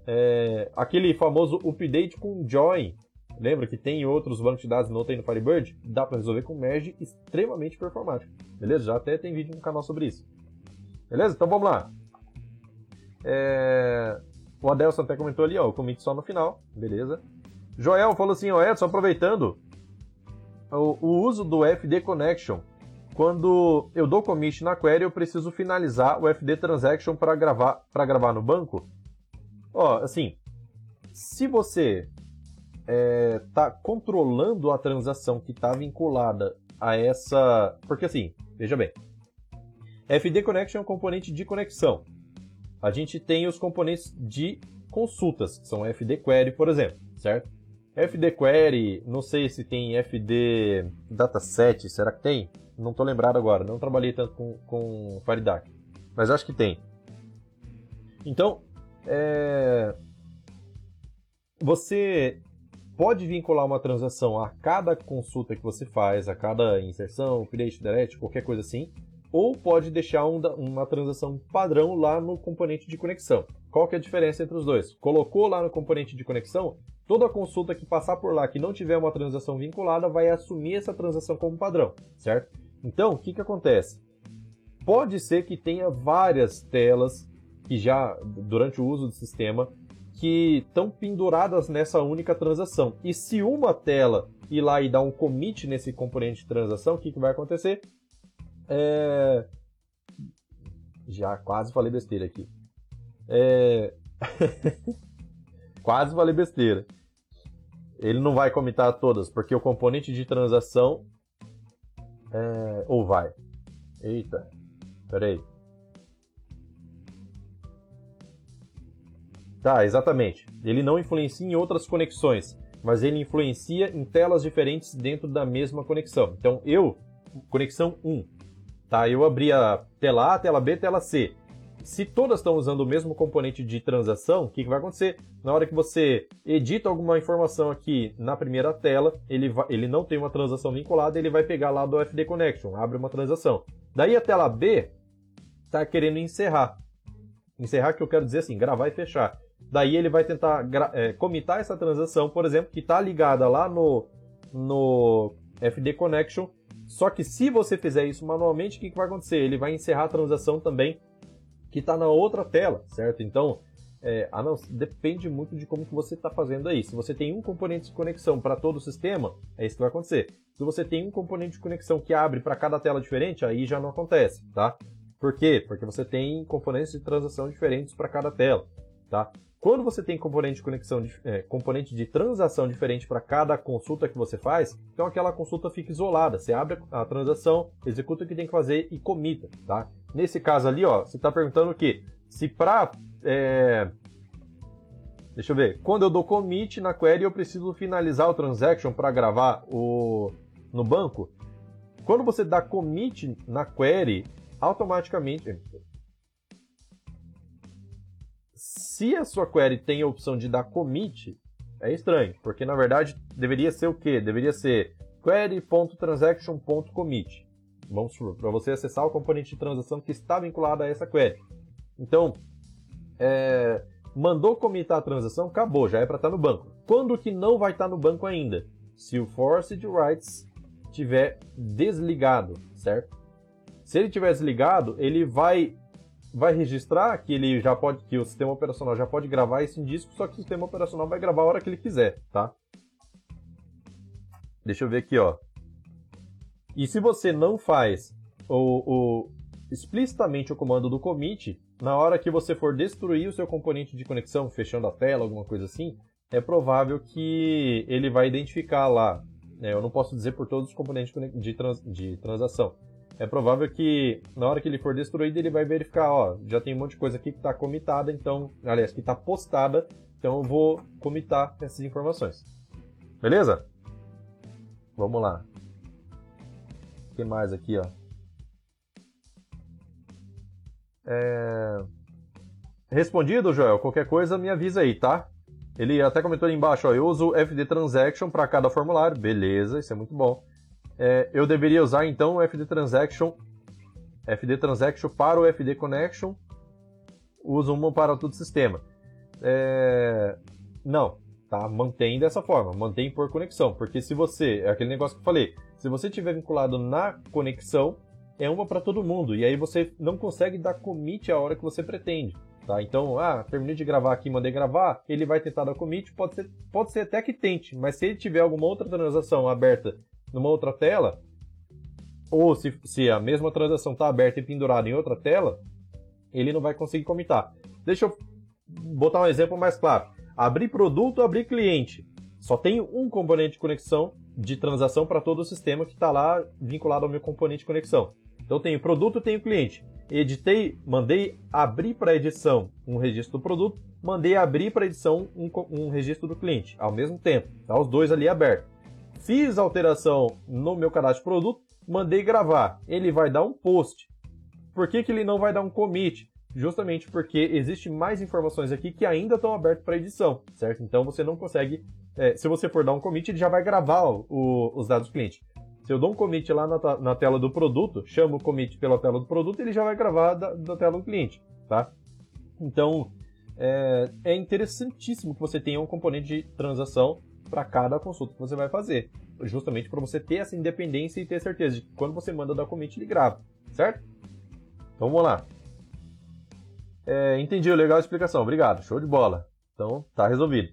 É, aquele famoso update com join, lembra que tem outros bancos de dados não tem no Firebird? Dá para resolver com merge extremamente performático, beleza? Já até tem vídeo no canal sobre isso. Beleza? Então vamos lá. É... O Adelson até comentou ali, ó, o commit só no final, beleza? Joel falou assim, ó, Edson, aproveitando o, o uso do FD Connection. Quando eu dou commit na query, eu preciso finalizar o FD Transaction para gravar, gravar no banco? Ó, assim, se você está é, controlando a transação que está vinculada a essa. Porque assim, veja bem. FD Connection é um componente de conexão. A gente tem os componentes de consultas, que são FD Query, por exemplo, certo? FD Query, não sei se tem FD Dataset, será que tem? Não estou lembrado agora, não trabalhei tanto com, com FireDAC, mas acho que tem. Então, é... você pode vincular uma transação a cada consulta que você faz, a cada inserção, update, delete, qualquer coisa assim, ou pode deixar um, uma transação padrão lá no componente de conexão. Qual que é a diferença entre os dois? Colocou lá no componente de conexão, toda consulta que passar por lá que não tiver uma transação vinculada vai assumir essa transação como padrão, certo? Então, o que, que acontece? Pode ser que tenha várias telas que já, durante o uso do sistema, que estão penduradas nessa única transação. E se uma tela ir lá e dar um commit nesse componente de transação, o que, que vai acontecer? É... Já quase falei besteira aqui. É... (laughs) quase falei besteira. Ele não vai comitar todas, porque o componente de transação. É... Ou vai? Eita, peraí. Tá, exatamente. Ele não influencia em outras conexões, mas ele influencia em telas diferentes dentro da mesma conexão. Então, eu, conexão 1, tá? Eu abri a tela A, tela B, tela C. Se todas estão usando o mesmo componente de transação, o que, que vai acontecer? Na hora que você edita alguma informação aqui na primeira tela, ele, vai, ele não tem uma transação vinculada, ele vai pegar lá do FD Connection, abre uma transação. Daí a tela B está querendo encerrar. Encerrar que eu quero dizer assim, gravar e fechar. Daí ele vai tentar é, comitar essa transação, por exemplo, que está ligada lá no, no FD Connection. Só que se você fizer isso manualmente, o que, que vai acontecer? Ele vai encerrar a transação também que está na outra tela, certo? Então, é, ah, não, depende muito de como que você está fazendo aí. Se você tem um componente de conexão para todo o sistema, é isso que vai acontecer. Se você tem um componente de conexão que abre para cada tela diferente, aí já não acontece, tá? Por quê? Porque você tem componentes de transação diferentes para cada tela, tá? Quando você tem componente de conexão, é, componente de transação diferente para cada consulta que você faz, então aquela consulta fica isolada. Você abre a transação, executa o que tem que fazer e comita, tá? Nesse caso ali, ó, você está perguntando o quê? Se para é... Deixa eu ver. Quando eu dou commit na query, eu preciso finalizar o transaction para gravar o no banco. Quando você dá commit na query, automaticamente se a sua query tem a opção de dar commit, é estranho, porque na verdade deveria ser o quê? Deveria ser query.transaction.commit. Vamos para você acessar o componente de transação que está vinculado a essa query. Então, é, mandou comitar a transação, acabou, já é para estar tá no banco. Quando que não vai estar tá no banco ainda? Se o forced writes estiver desligado, certo? Se ele estiver desligado, ele vai vai registrar que ele já pode, que o sistema operacional já pode gravar isso em disco, só que o sistema operacional vai gravar a hora que ele quiser, tá? Deixa eu ver aqui, ó. E se você não faz o, o explicitamente o comando do commit, na hora que você for destruir o seu componente de conexão, fechando a tela, alguma coisa assim, é provável que ele vai identificar lá. Né? Eu não posso dizer por todos os componentes de, trans, de transação, é provável que na hora que ele for destruído, ele vai verificar, ó, já tem um monte de coisa aqui que está comitada, então, aliás, que está postada, então eu vou comitar essas informações. Beleza? Vamos lá. O que mais aqui, ó? É... Respondido, Joel? Qualquer coisa me avisa aí, tá? Ele até comentou ali embaixo, ó, eu uso FD Transaction para cada formulário. Beleza, isso é muito bom. É, eu deveria usar então o FD Transaction, FD Transaction para o FD Connection. Uso uma para todo o sistema. É, não, tá? Mantém dessa forma, mantém por conexão, porque se você, é aquele negócio que eu falei, se você tiver vinculado na conexão, é uma para todo mundo, e aí você não consegue dar commit a hora que você pretende. Tá? Então, ah, terminei de gravar aqui, mandei gravar, ele vai tentar dar commit, pode ser, pode ser até que tente, mas se ele tiver alguma outra transação aberta numa outra tela, ou se, se a mesma transação está aberta e pendurada em outra tela, ele não vai conseguir comitar. Deixa eu botar um exemplo mais claro. Abrir produto, abrir cliente. Só tem um componente de conexão de transação para todo o sistema que está lá vinculado ao meu componente de conexão. Então tenho produto, tenho cliente. Editei, mandei abrir para edição um registro do produto, mandei abrir para edição um, um, registro do cliente ao mesmo tempo. Tá os dois ali abertos. Fiz alteração no meu cadastro de produto, mandei gravar. Ele vai dar um post. Por que, que ele não vai dar um commit? Justamente porque existe mais informações aqui que ainda estão abertas para edição, certo? Então você não consegue. É, se você for dar um commit, ele já vai gravar o, os dados do cliente. Se eu dou um commit lá na, na, tela do produto, chamo o commit pela tela do produto, ele já vai gravar da, da tela do cliente, tá? Então, é, é, interessantíssimo que você tenha um componente de transação para cada consulta que você vai fazer, justamente para você ter essa independência e ter certeza de que quando você manda dar commit, ele grava, certo? Então, vamos lá. É, entendi, legal a explicação, obrigado, show de bola. Então, tá resolvido.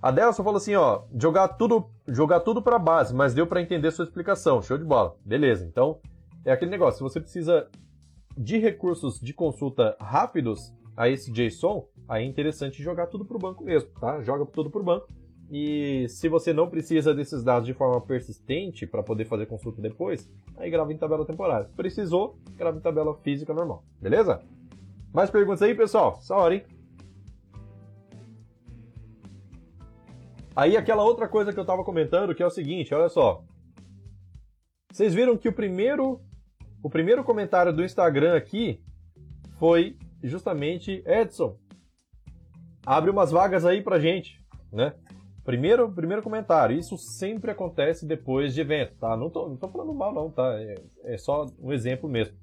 A Delson falou assim, ó, jogar tudo, jogar tudo para base, mas deu para entender sua explicação. Show de bola. Beleza. Então, é aquele negócio, se você precisa de recursos de consulta rápidos a esse JSON, aí é interessante jogar tudo para o banco mesmo, tá? Joga tudo para o banco. E se você não precisa desses dados de forma persistente para poder fazer consulta depois, aí grava em tabela temporária. Precisou, grava em tabela física normal. Beleza? Mais perguntas aí, pessoal? Essa hora, hein? Aí aquela outra coisa que eu estava comentando, que é o seguinte, olha só. Vocês viram que o primeiro o primeiro comentário do Instagram aqui foi justamente Edson. Abre umas vagas aí pra gente, né? Primeiro, primeiro comentário. Isso sempre acontece depois de evento, tá? Não tô, não tô falando mal, não, tá? É, é só um exemplo mesmo.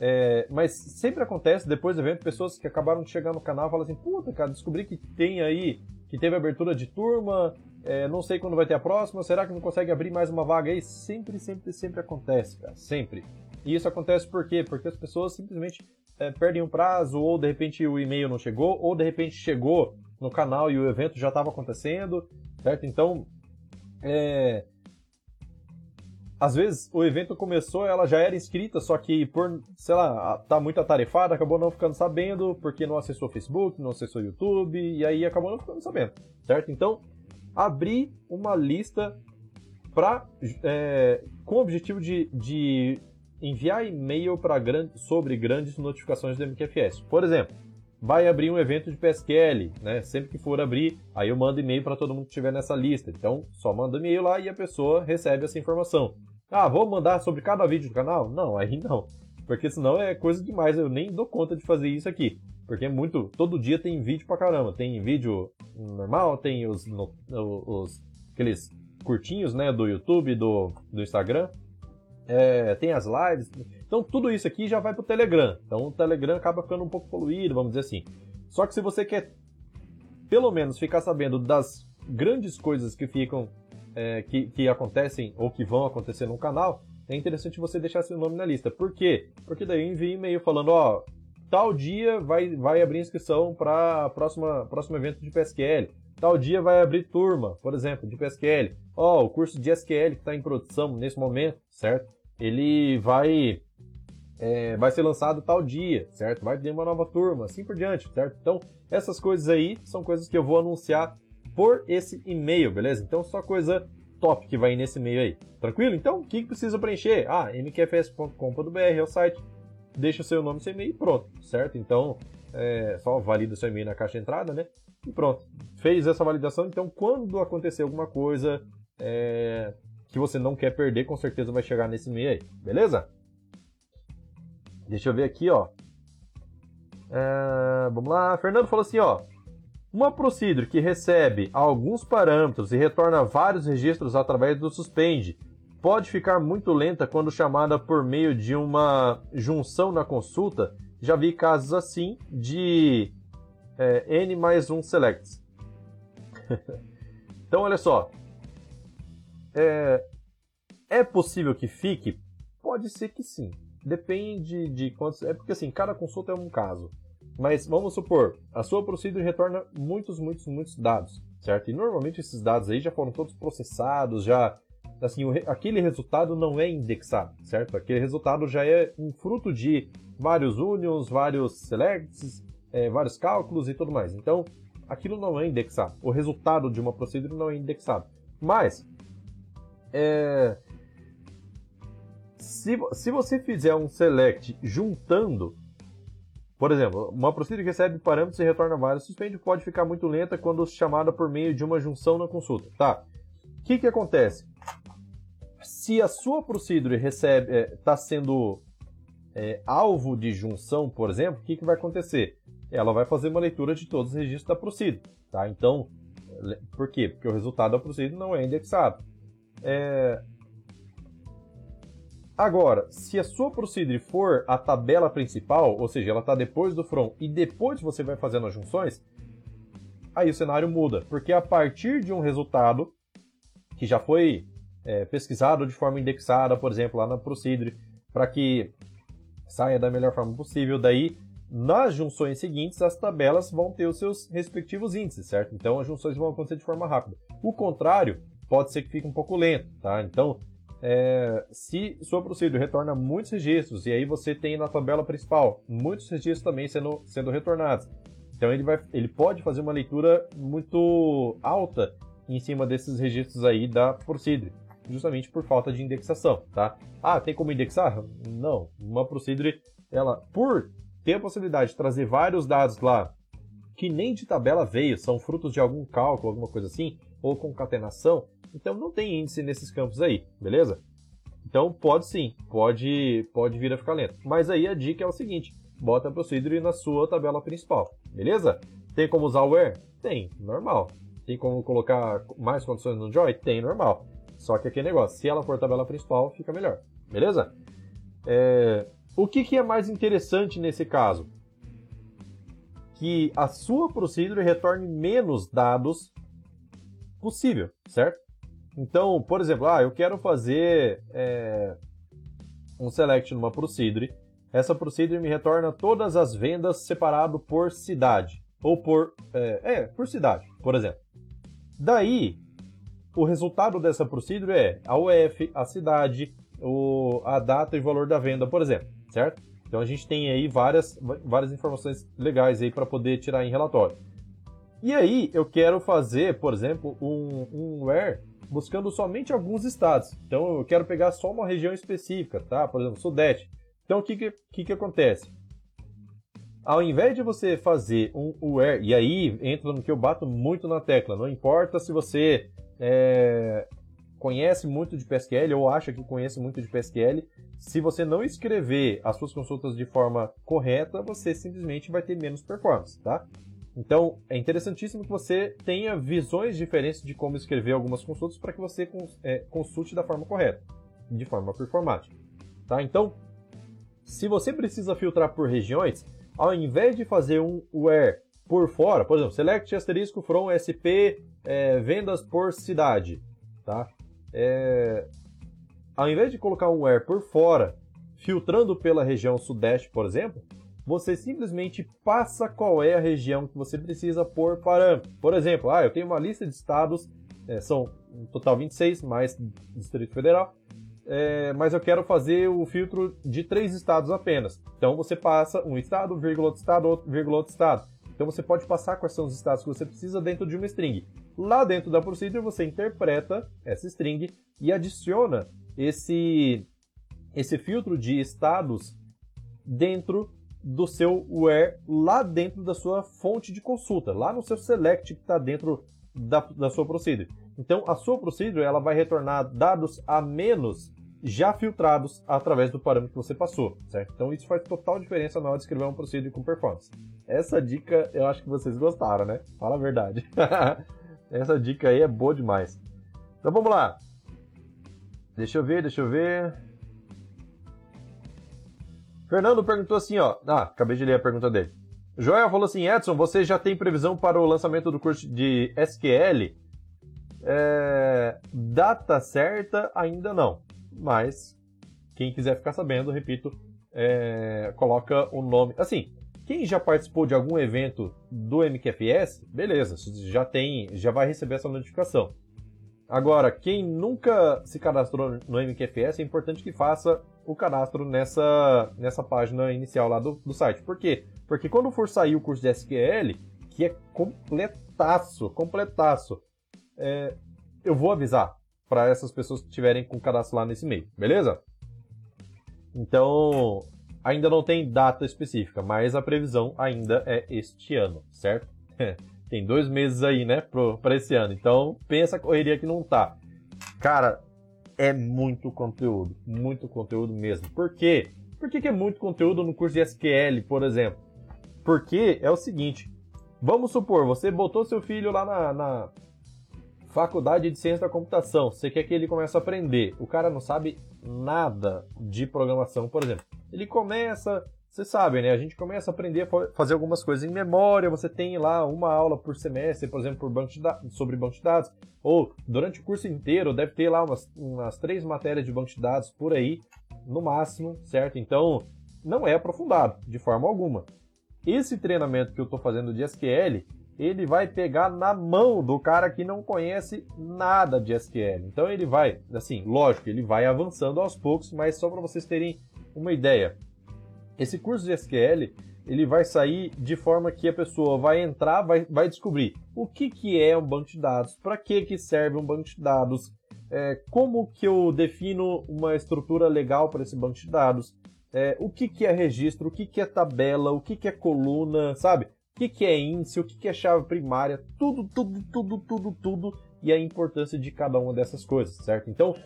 É, mas sempre acontece depois do evento, pessoas que acabaram de chegar no canal falam assim: puta, cara, descobri que tem aí, que teve abertura de turma, é, não sei quando vai ter a próxima, será que não consegue abrir mais uma vaga aí? Sempre, sempre, sempre acontece, cara, sempre. E isso acontece por quê? Porque as pessoas simplesmente é, perdem um prazo, ou de repente o e-mail não chegou, ou de repente chegou no canal e o evento já estava acontecendo, certo? Então, é, às vezes o evento começou, ela já era inscrita, só que por, sei lá, tá muito atarefada, acabou não ficando sabendo, porque não acessou o Facebook, não acessou o YouTube, e aí acabou não ficando sabendo, certo? Então, abrir uma lista pra, é, com o objetivo de, de enviar e-mail grande, sobre grandes notificações do MQFS. Por exemplo, vai abrir um evento de PSQL, né? Sempre que for abrir, aí eu mando e-mail para todo mundo que estiver nessa lista. Então, só manda e-mail lá e a pessoa recebe essa informação. Ah, vou mandar sobre cada vídeo do canal? Não, aí não. Porque senão é coisa demais, eu nem dou conta de fazer isso aqui. Porque é muito. Todo dia tem vídeo pra caramba. Tem vídeo normal, tem os, os aqueles curtinhos, né, do YouTube, do, do Instagram. É, tem as lives. Então tudo isso aqui já vai pro Telegram. Então o Telegram acaba ficando um pouco poluído, vamos dizer assim. Só que se você quer pelo menos ficar sabendo das grandes coisas que ficam é, que, que acontecem ou que vão acontecer no canal, é interessante você deixar seu nome na lista. Por quê? Porque daí eu envio e-mail falando, ó, tal dia vai, vai abrir inscrição para próxima próximo evento de PSQL. Tal dia vai abrir turma, por exemplo, de PSQL. Ó, o curso de SQL que está em produção nesse momento, certo? Ele vai é, vai ser lançado tal dia, certo? Vai ter uma nova turma, assim por diante, certo? Então, essas coisas aí são coisas que eu vou anunciar por esse e-mail, beleza? Então só coisa top que vai nesse e-mail aí. Tranquilo? Então o que precisa preencher? Ah, mqfs.com.br é o site. Deixa o seu nome e seu e-mail e pronto, certo? Então é, só valida seu e-mail na caixa de entrada, né? E pronto. Fez essa validação, então quando acontecer alguma coisa é, que você não quer perder, com certeza vai chegar nesse e-mail aí, beleza? Deixa eu ver aqui, ó. É, vamos lá. Fernando falou assim, ó. Uma procedure que recebe alguns parâmetros e retorna vários registros através do suspend pode ficar muito lenta quando chamada por meio de uma junção na consulta. Já vi casos assim de é, n mais um selects. (laughs) então, olha só. É, é possível que fique? Pode ser que sim. Depende de quantos. É porque assim, cada consulta é um caso. Mas vamos supor, a sua procedure retorna muitos, muitos, muitos dados, certo? E normalmente esses dados aí já foram todos processados, já assim, o, aquele resultado não é indexado, certo? Aquele resultado já é um fruto de vários unions, vários selects, é, vários cálculos e tudo mais. Então, aquilo não é indexado. O resultado de uma procedure não é indexado. Mas, é, se, se você fizer um select juntando, por exemplo, uma procedure que recebe parâmetros e retorna vários, suspende pode ficar muito lenta quando chamada por meio de uma junção na consulta. Tá? O que, que acontece? se a sua procedure recebe está é, sendo é, alvo de junção, por exemplo, o que, que vai acontecer? Ela vai fazer uma leitura de todos os registros da procedure. Tá? Então, por quê? Porque o resultado da procedure não é indexado. É... Agora, se a sua procedure for a tabela principal, ou seja, ela está depois do from e depois você vai fazendo as junções, aí o cenário muda, porque a partir de um resultado que já foi é, pesquisado de forma indexada, por exemplo, lá na Procedure, para que saia da melhor forma possível. Daí, nas junções seguintes, as tabelas vão ter os seus respectivos índices, certo? Então, as junções vão acontecer de forma rápida. O contrário pode ser que fique um pouco lento, tá? Então, é, se sua Procedure retorna muitos registros, e aí você tem na tabela principal muitos registros também sendo, sendo retornados, então ele, vai, ele pode fazer uma leitura muito alta em cima desses registros aí da Procedure justamente por falta de indexação, tá? Ah, tem como indexar? Não. Uma procedure, ela, por ter a possibilidade de trazer vários dados lá, que nem de tabela veio, são frutos de algum cálculo, alguma coisa assim, ou concatenação, então não tem índice nesses campos aí, beleza? Então pode sim, pode, pode vir a ficar lento. Mas aí a dica é o seguinte, bota procedure na sua tabela principal, beleza? Tem como usar o where? Tem, normal. Tem como colocar mais condições no join? Tem, normal. Só que aquele negócio, se ela for tabela principal, fica melhor. Beleza? É... O que, que é mais interessante nesse caso? Que a sua procedure retorne menos dados possível, certo? Então, por exemplo, ah, eu quero fazer é, um select numa procedure. Essa procedure me retorna todas as vendas separado por cidade. Ou por. É, é, por cidade, por exemplo. Daí, o resultado dessa procedure é a UF, a cidade, o, a data e valor da venda, por exemplo, certo? Então a gente tem aí várias, várias informações legais aí para poder tirar em relatório. E aí eu quero fazer, por exemplo, um, um where buscando somente alguns estados. Então eu quero pegar só uma região específica, tá? Por exemplo, Sudeste. Então o que, que, que, acontece? Ao invés de você fazer um where, e aí entra no que eu bato muito na tecla, não importa se você é, conhece muito de PSQL ou acha que conhece muito de PSQL, se você não escrever as suas consultas de forma correta, você simplesmente vai ter menos performance, tá? Então, é interessantíssimo que você tenha visões diferentes de como escrever algumas consultas para que você é, consulte da forma correta, de forma performática, tá? Então, se você precisa filtrar por regiões, ao invés de fazer um where por fora, por exemplo, select asterisco from SP é, vendas por cidade, tá? É, ao invés de colocar um where por fora, filtrando pela região sudeste, por exemplo, você simplesmente passa qual é a região que você precisa por parâmetro. Por exemplo, ah, eu tenho uma lista de estados, é, são um total 26, mais Distrito Federal, é, mas eu quero fazer o filtro de três estados apenas. Então você passa um estado, vírgula outro estado, outro, vírgula outro estado. Então você pode passar quais são os estados que você precisa dentro de uma string. Lá dentro da procedure você interpreta essa string e adiciona esse, esse filtro de estados dentro do seu where, lá dentro da sua fonte de consulta, lá no seu select que está dentro da, da sua procedure. Então a sua procedure ela vai retornar dados a menos já filtrados através do parâmetro que você passou, certo? Então isso faz total diferença na hora de escrever um procedure com performance. Essa dica eu acho que vocês gostaram, né? Fala a verdade. (laughs) Essa dica aí é boa demais. Então vamos lá. Deixa eu ver, deixa eu ver. Fernando perguntou assim, ó. Ah, acabei de ler a pergunta dele. Joel falou assim, Edson, você já tem previsão para o lançamento do curso de SQL? É... Data certa, ainda não. Mas, quem quiser ficar sabendo, repito, é... coloca o nome. Assim, quem já participou de algum evento do MQFS, beleza, já tem, já vai receber essa notificação. Agora, quem nunca se cadastrou no MQFS, é importante que faça o cadastro nessa, nessa página inicial lá do, do site. Por quê? Porque quando for sair o curso de SQL, que é completaço, completaço, é, eu vou avisar para essas pessoas que tiverem com cadastro lá nesse meio, beleza? Então, ainda não tem data específica, mas a previsão ainda é este ano, certo? (laughs) Tem dois meses aí, né, para esse ano. Então, pensa a correria que não tá. Cara, é muito conteúdo. Muito conteúdo mesmo. Por quê? Por que, que é muito conteúdo no curso de SQL, por exemplo? Porque é o seguinte. Vamos supor, você botou seu filho lá na, na faculdade de ciência da computação. Você quer que ele comece a aprender. O cara não sabe nada de programação, por exemplo. Ele começa vocês sabem, né? A gente começa a aprender a fazer algumas coisas em memória. Você tem lá uma aula por semestre, por exemplo, por banco sobre banco de dados. Ou durante o curso inteiro deve ter lá umas, umas três matérias de banco de dados por aí, no máximo, certo? Então, não é aprofundado de forma alguma. Esse treinamento que eu estou fazendo de SQL, ele vai pegar na mão do cara que não conhece nada de SQL. Então ele vai, assim, lógico, ele vai avançando aos poucos, mas só para vocês terem uma ideia. Esse curso de SQL ele vai sair de forma que a pessoa vai entrar, vai, vai descobrir o que, que é um banco de dados, para que, que serve um banco de dados, é, como que eu defino uma estrutura legal para esse banco de dados, é, o que, que é registro, o que, que é tabela, o que, que é coluna, sabe? O que, que é índice, o que, que é chave primária, tudo, tudo, tudo, tudo, tudo, e a importância de cada uma dessas coisas, certo? Então,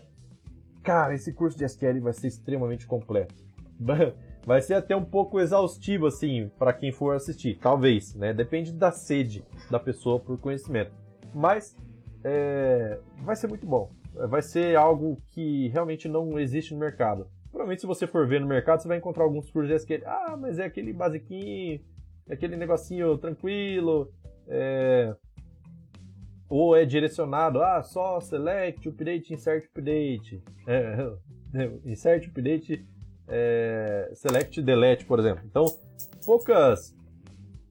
cara, esse curso de SQL vai ser extremamente completo. (laughs) vai ser até um pouco exaustivo, assim, para quem for assistir. Talvez, né? Depende da sede da pessoa por conhecimento. Mas é, vai ser muito bom. Vai ser algo que realmente não existe no mercado. Provavelmente, se você for ver no mercado, você vai encontrar alguns projetos que. Ah, mas é aquele basiquinho, é aquele negocinho tranquilo. É, ou é direcionado, ah, só select, update, insert, update. (laughs) É, insert, update é, select delete, por exemplo. Então, poucas,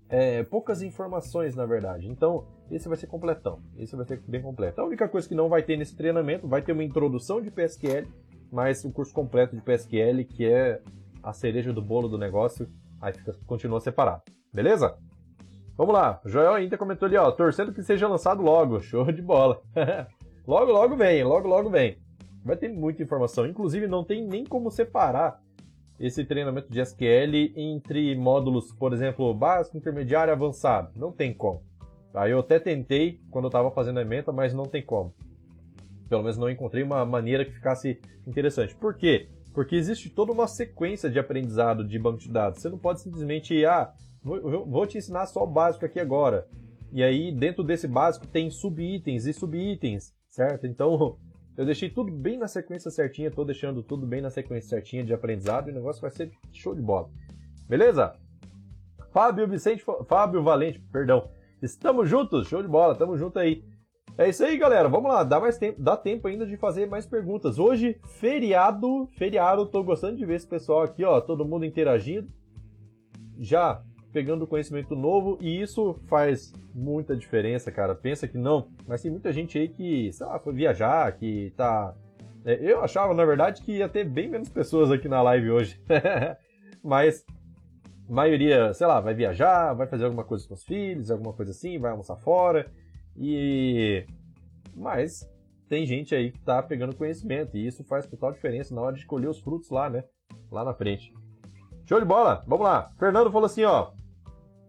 é, poucas informações, na verdade. Então, esse vai ser completão. Esse vai ser bem completo. A única coisa que não vai ter nesse treinamento vai ter uma introdução de PSQL, mas o um curso completo de PSQL, que é a cereja do bolo do negócio, aí fica, continua separado. Beleza? Vamos lá. O Joel ainda comentou ali, ó, torcendo que seja lançado logo. Show de bola. (laughs) logo, logo vem, logo, logo vem. Vai ter muita informação. Inclusive, não tem nem como separar esse treinamento de SQL entre módulos, por exemplo, básico, intermediário e avançado. Não tem como. Tá? Eu até tentei quando eu estava fazendo a ementa, mas não tem como. Pelo menos não encontrei uma maneira que ficasse interessante. Por quê? Porque existe toda uma sequência de aprendizado de banco de dados. Você não pode simplesmente, ah, vou, vou te ensinar só o básico aqui agora. E aí, dentro desse básico, tem subitens e subitens, certo? Então, eu deixei tudo bem na sequência certinha, tô deixando tudo bem na sequência certinha de aprendizado e o negócio vai ser show de bola. Beleza? Fábio Vicente, Fábio Valente, perdão. Estamos juntos, show de bola, tamo junto aí. É isso aí, galera. Vamos lá, dá mais tempo, dá tempo ainda de fazer mais perguntas. Hoje, feriado, feriado, tô gostando de ver esse pessoal aqui, ó, todo mundo interagindo. Já pegando conhecimento novo e isso faz muita diferença, cara. Pensa que não, mas tem muita gente aí que, sei lá, foi viajar, que tá. É, eu achava, na verdade, que ia ter bem menos pessoas aqui na live hoje. (laughs) mas maioria, sei lá, vai viajar, vai fazer alguma coisa com os filhos, alguma coisa assim, vai almoçar fora. E. Mas tem gente aí que tá pegando conhecimento e isso faz total diferença na hora de colher os frutos lá, né? Lá na frente. Show de bola! Vamos lá! Fernando falou assim, ó.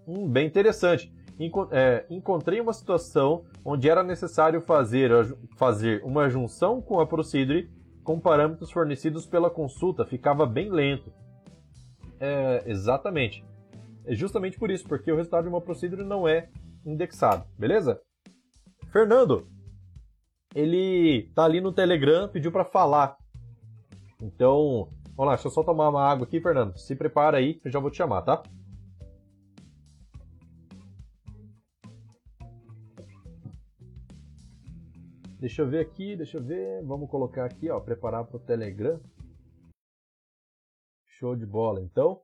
Hum, bem interessante. Enco é, encontrei uma situação onde era necessário fazer, fazer uma junção com a procedure com parâmetros fornecidos pela consulta ficava bem lento. É, exatamente. É justamente por isso, porque o resultado de uma procedure não é indexado, beleza? Fernando, ele tá ali no Telegram, pediu para falar. Então, vamos lá, deixa eu só tomar uma água aqui, Fernando. Se prepara aí, eu já vou te chamar, tá? Deixa eu ver aqui, deixa eu ver. Vamos colocar aqui, ó, preparar para o Telegram. Show de bola, então.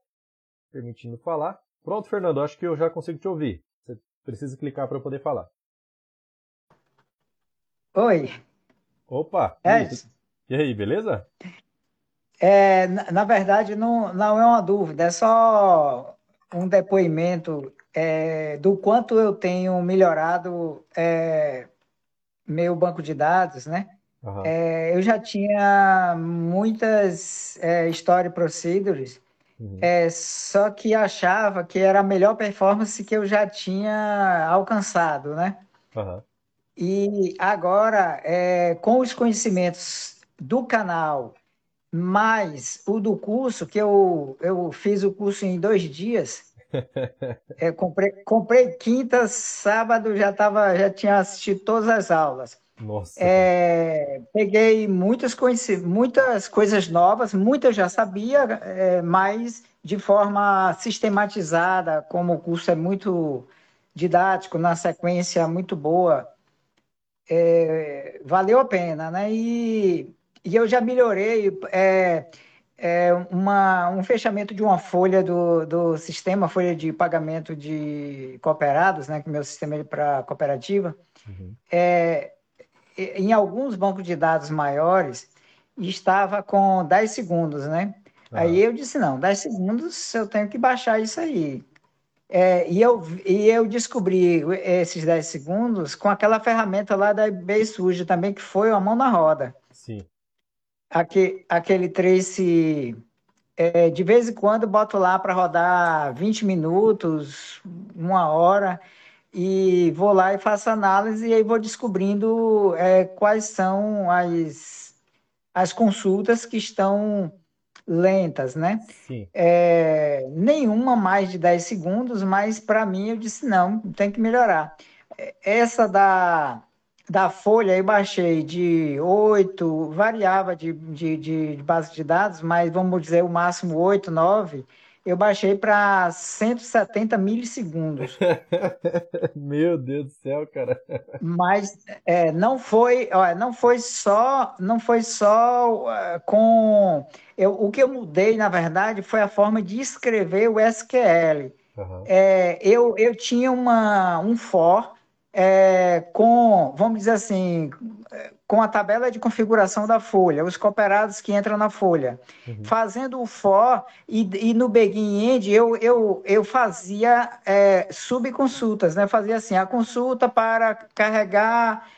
Permitindo falar. Pronto, Fernando, acho que eu já consigo te ouvir. Você precisa clicar para eu poder falar. Oi. Opa! É. E aí, beleza? É, na, na verdade, não, não é uma dúvida, é só um depoimento é, do quanto eu tenho melhorado é, meu banco de dados, né? Aham. É, eu já tinha muitas é, story procedures, Uhum. é, só que achava que era a melhor performance que eu já tinha alcançado, né? Aham. E agora, é, com os conhecimentos do canal, mais o do curso, que eu, eu fiz o curso em dois dias, é, comprei, comprei quinta, sábado, já tava, já tinha assistido todas as aulas. Nossa. É, peguei muitas, conheci, muitas coisas novas, muitas já sabia, é, mas de forma sistematizada, como o curso é muito didático, na sequência muito boa é, valeu a pena, né? E, e eu já melhorei é, é, uma, um fechamento de uma folha do, do sistema, folha de pagamento de cooperados, né? Que meu sistema é para cooperativa. Uhum. É, em alguns bancos de dados maiores, estava com 10 segundos, né? Aí Aham. eu disse, não, 10 segundos eu tenho que baixar isso aí. É, e, eu, e eu descobri esses 10 segundos com aquela ferramenta lá da eBay Suja também, que foi uma mão na roda. Sim. Aque, aquele trace, é, de vez em quando boto lá para rodar 20 minutos, uma hora, e vou lá e faço análise e aí vou descobrindo é, quais são as, as consultas que estão lentas, né? Sim. É, nenhuma mais de 10 segundos, mas para mim eu disse não, tem que melhorar. É, Essa da, da Folha eu baixei de 8, variava de, de, de base de dados, mas vamos dizer o máximo 8, 9, eu baixei para 170 milissegundos. (laughs) Meu Deus do céu, cara. Mas é, não foi, olha, não foi só, não foi só é, com eu, o que eu mudei, na verdade, foi a forma de escrever o SQL. Aham. É, eu, eu tinha uma, um for é, com, vamos dizer assim, é, com a tabela de configuração da folha, os cooperados que entram na folha. Uhum. Fazendo o for e, e no begin end eu, eu, eu fazia é, subconsultas, né? Fazia assim, a consulta para carregar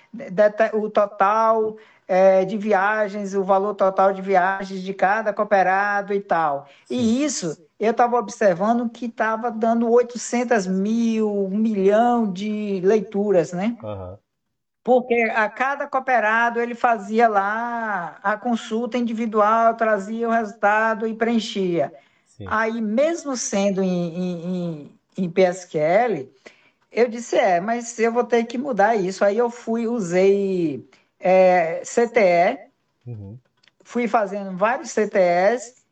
o total é, de viagens, o valor total de viagens de cada cooperado e tal. Sim. E isso eu estava observando que estava dando 800 mil, um milhão de leituras, né? Aham. Porque a cada cooperado ele fazia lá a consulta individual, trazia o resultado e preenchia. Sim. Aí, mesmo sendo em, em, em, em PSQL, eu disse, é, mas eu vou ter que mudar isso. Aí eu fui, usei é, CTE, Uhum. fui fazendo vários CTEs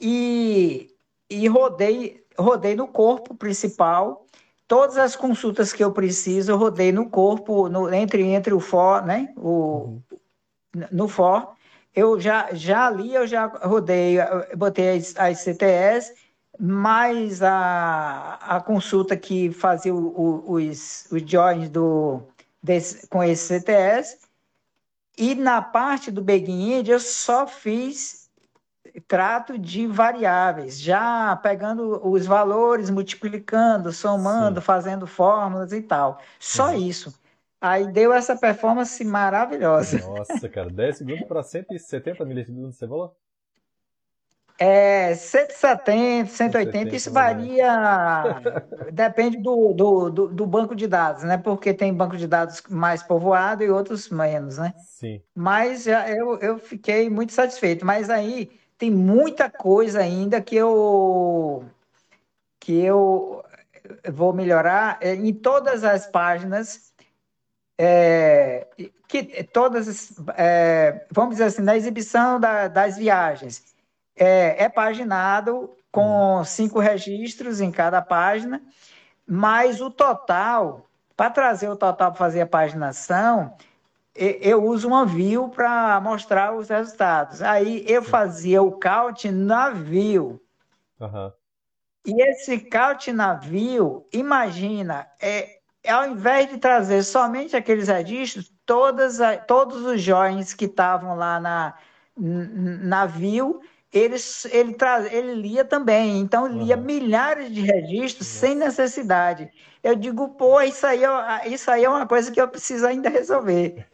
e, e rodei, rodei no corpo principal. Todas as consultas que eu preciso, eu rodei no corpo, no- entre, entre o for, né? O, Uhum. no for. Eu já, já ali, eu já rodei, eu botei as, as CTEs, mais a, a consulta que fazia o- o- os, os joins do, desse, com esses CTEs. E na parte do Begin End, eu só fiz trato de variáveis, já pegando os valores, multiplicando, somando, Sim. fazendo fórmulas e tal. Só Uhum. isso. Aí deu essa performance maravilhosa. Nossa, cara, 10 segundos para 170 milissegundos, você falou? É 170, 180, isso varia, (laughs) depende do, do, do, do, banco de dados, né? Porque tem banco de dados mais povoado e outros menos, né? Sim. Mas eu, eu fiquei muito satisfeito. Mas aí tem muita coisa ainda que eu que eu vou melhorar é, em todas as páginas. É, que todas, é, vamos dizer assim, na exibição da, das viagens é, é paginado com cinco registros em cada página, mas o total, para trazer o total para fazer a paginação, eu uso uma view para mostrar os resultados. Aí eu fazia o count na view. Uhum. E esse count na view, imagina, é, ao invés de trazer somente aqueles registros, todas, todos os joins que estavam lá na, na view, ele, ele, traz, ele lia também, então lia uhum. milhares de registros Nossa. sem necessidade. Eu digo, pô, isso aí, é, isso aí é uma coisa que eu preciso ainda resolver.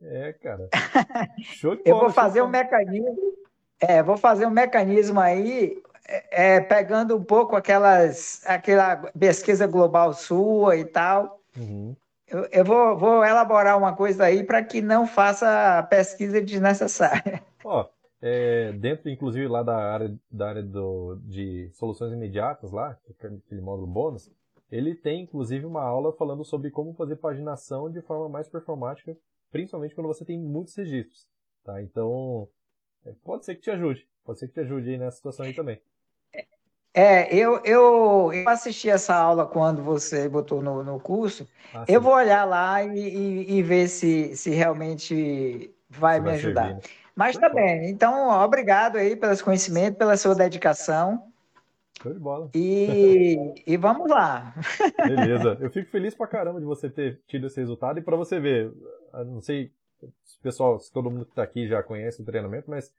é, cara. (laughs) Show de bola, eu vou fazer um mecanismo, é, vou fazer um mecanismo aí, é, é, pegando um pouco aquelas, aquela pesquisa global sua e tal. Uhum. Eu, eu vou, vou, elaborar uma coisa aí para que não faça pesquisa desnecessária. Ó, é, dentro, inclusive, lá da área, da área do, de soluções imediatas, lá, aquele módulo bônus, ele tem, inclusive, uma aula falando sobre como fazer paginação de forma mais performática, principalmente quando você tem muitos registros. Tá? Então, é, pode ser que te ajude. Pode ser que te ajude aí nessa situação aí também. É, eu, eu, eu assisti essa aula quando você botou no, no curso. Ah, eu vou olhar lá e, e, e, ver se, se realmente vai, vai me ajudar. Servir, né? Mas tá bem. Então, obrigado aí pelos conhecimentos, pela sua dedicação. Show de bola. E, (laughs) e vamos lá. Beleza. Eu fico (laughs) feliz pra caramba de você ter tido esse resultado. E para você ver, não sei se pessoal, se todo mundo que tá aqui já conhece o treinamento, mas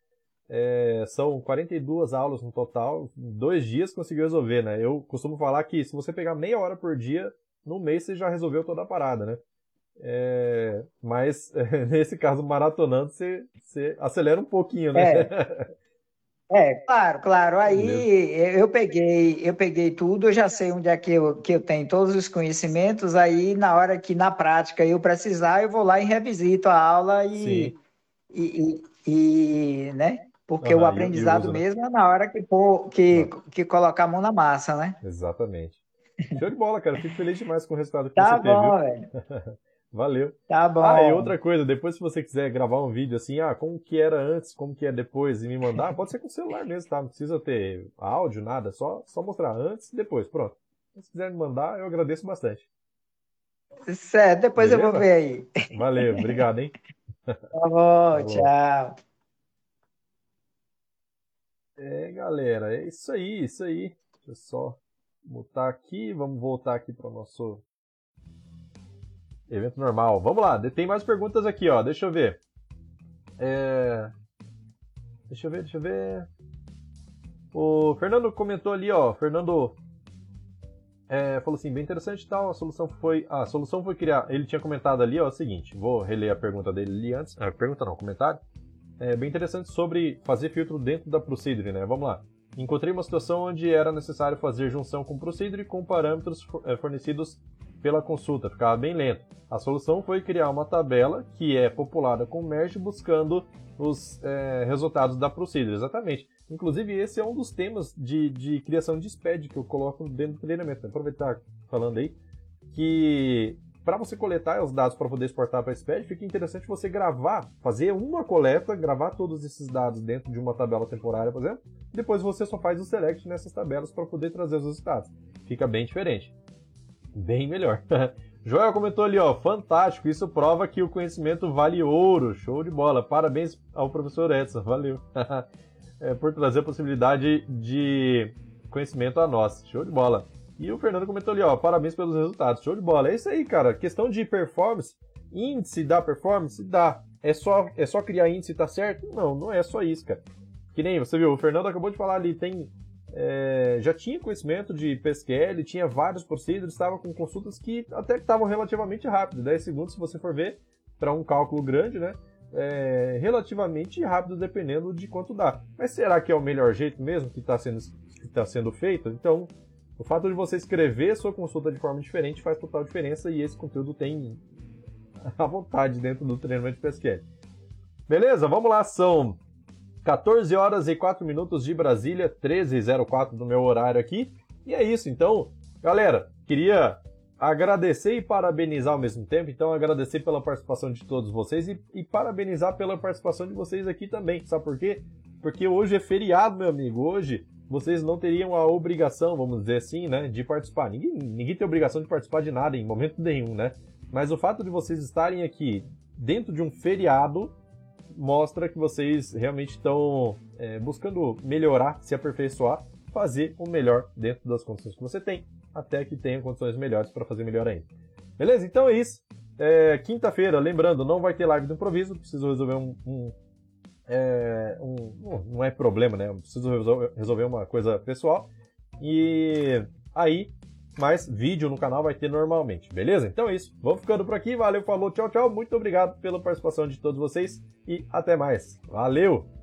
é, são 42 aulas no total. Em dois dias conseguiu resolver, né? Eu costumo falar que se você pegar meia hora por dia, no mês você já resolveu toda a parada, né? É, mas (laughs) nesse caso, maratonando, você, você acelera um pouquinho, né? É. (laughs) É, claro, claro. Aí Beleza. eu peguei, eu peguei tudo, eu já sei onde é que eu, que eu tenho todos os conhecimentos, aí na hora que na prática eu precisar, eu vou lá e revisito a aula e, e, e, e, né? Porque o aprendizado né? mesmo é na hora que, que, que colocar a mão na massa, né? Exatamente. Show de bola, cara. Fico feliz demais com o resultado que tá você bom, teve. (laughs) Valeu. Tá bom. Ah, e outra coisa, depois se você quiser gravar um vídeo assim, ah, como que era antes, como que é depois e me mandar, pode ser com o celular mesmo, tá? Não precisa ter áudio, nada, só, só mostrar antes e depois, pronto. Se quiser me mandar, eu agradeço bastante. Certo, depois Beleza? eu vou ver aí. Valeu, obrigado, hein? Tá bom, tchau. É, galera, é isso aí, isso aí. Deixa eu só mutar aqui, vamos voltar aqui para o nosso Evento normal. Vamos lá, tem mais perguntas aqui, ó. Deixa eu ver. É... Deixa eu ver, deixa eu ver. O Fernando comentou ali, ó. Fernando é, falou assim, bem interessante e tal. A solução foi, a solução foi criar. Ele tinha comentado ali, ó, o seguinte. Vou reler a pergunta dele ali antes. Ah, pergunta não, comentário. É bem interessante sobre fazer filtro dentro da Procedure, né? Vamos lá. Encontrei uma situação onde era necessário fazer junção com Procedure com parâmetros é, fornecidos pela consulta, ficava bem lento. A solução foi criar uma tabela que é populada com merge buscando os é, resultados da procedure, exatamente. Inclusive, esse é um dos temas de, de criação de SPED que eu coloco dentro do treinamento. Aproveitar falando aí que para você coletar os dados para poder exportar para SPED, fica interessante você gravar, fazer uma coleta, gravar todos esses dados dentro de uma tabela temporária, por exemplo. Depois você só faz o select nessas tabelas para poder trazer os resultados. Fica bem diferente bem melhor. (laughs) Joel comentou ali, ó, fantástico, isso prova que o conhecimento vale ouro, show de bola. Parabéns ao professor Edson, valeu. (laughs) é, por trazer a possibilidade de conhecimento a nós, show de bola. E o Fernando comentou ali, ó, parabéns pelos resultados, show de bola. É isso aí, cara, questão de performance, índice da performance, dá. É só, é só criar índice e tá certo? Não, não é só isso, cara. Que nem você viu, o Fernando acabou de falar ali, tem é, já tinha conhecimento de PSQL, tinha vários procedures, estava com consultas que até estavam relativamente rápidas, 10 segundos se você for ver, para um cálculo grande, né? é, relativamente rápido, dependendo de quanto dá. Mas será que é o melhor jeito mesmo que está sendo, que tá sendo feito? Então, o fato de você escrever sua consulta de forma diferente faz total diferença e esse conteúdo tem (laughs) à vontade dentro do treinamento de PSQL. Beleza? Vamos lá, são 14 horas e 4 minutos de Brasília, 13h04 do meu horário aqui. E é isso, então, galera, queria agradecer e parabenizar ao mesmo tempo. Então, agradecer pela participação de todos vocês e, e, parabenizar pela participação de vocês aqui também. Sabe por quê? Porque hoje é feriado, meu amigo. Hoje vocês não teriam a obrigação, vamos dizer assim, né, de participar. Ninguém, ninguém tem obrigação de participar de nada em momento nenhum, né? Mas o fato de vocês estarem aqui dentro de um feriado mostra que vocês realmente estão é, buscando melhorar, se aperfeiçoar, fazer o melhor dentro das condições que você tem até que tenha condições melhores para fazer melhor ainda. Beleza? Então é isso. É, Quinta-feira, lembrando, não vai ter live do improviso, preciso resolver um. um, é, um não é problema, né? Preciso resolver uma coisa pessoal. E aí, mais vídeo no canal vai ter normalmente, beleza? Então é isso. Vamos ficando por aqui. Valeu, falou, tchau, tchau. Muito obrigado pela participação de todos vocês e até mais. Valeu!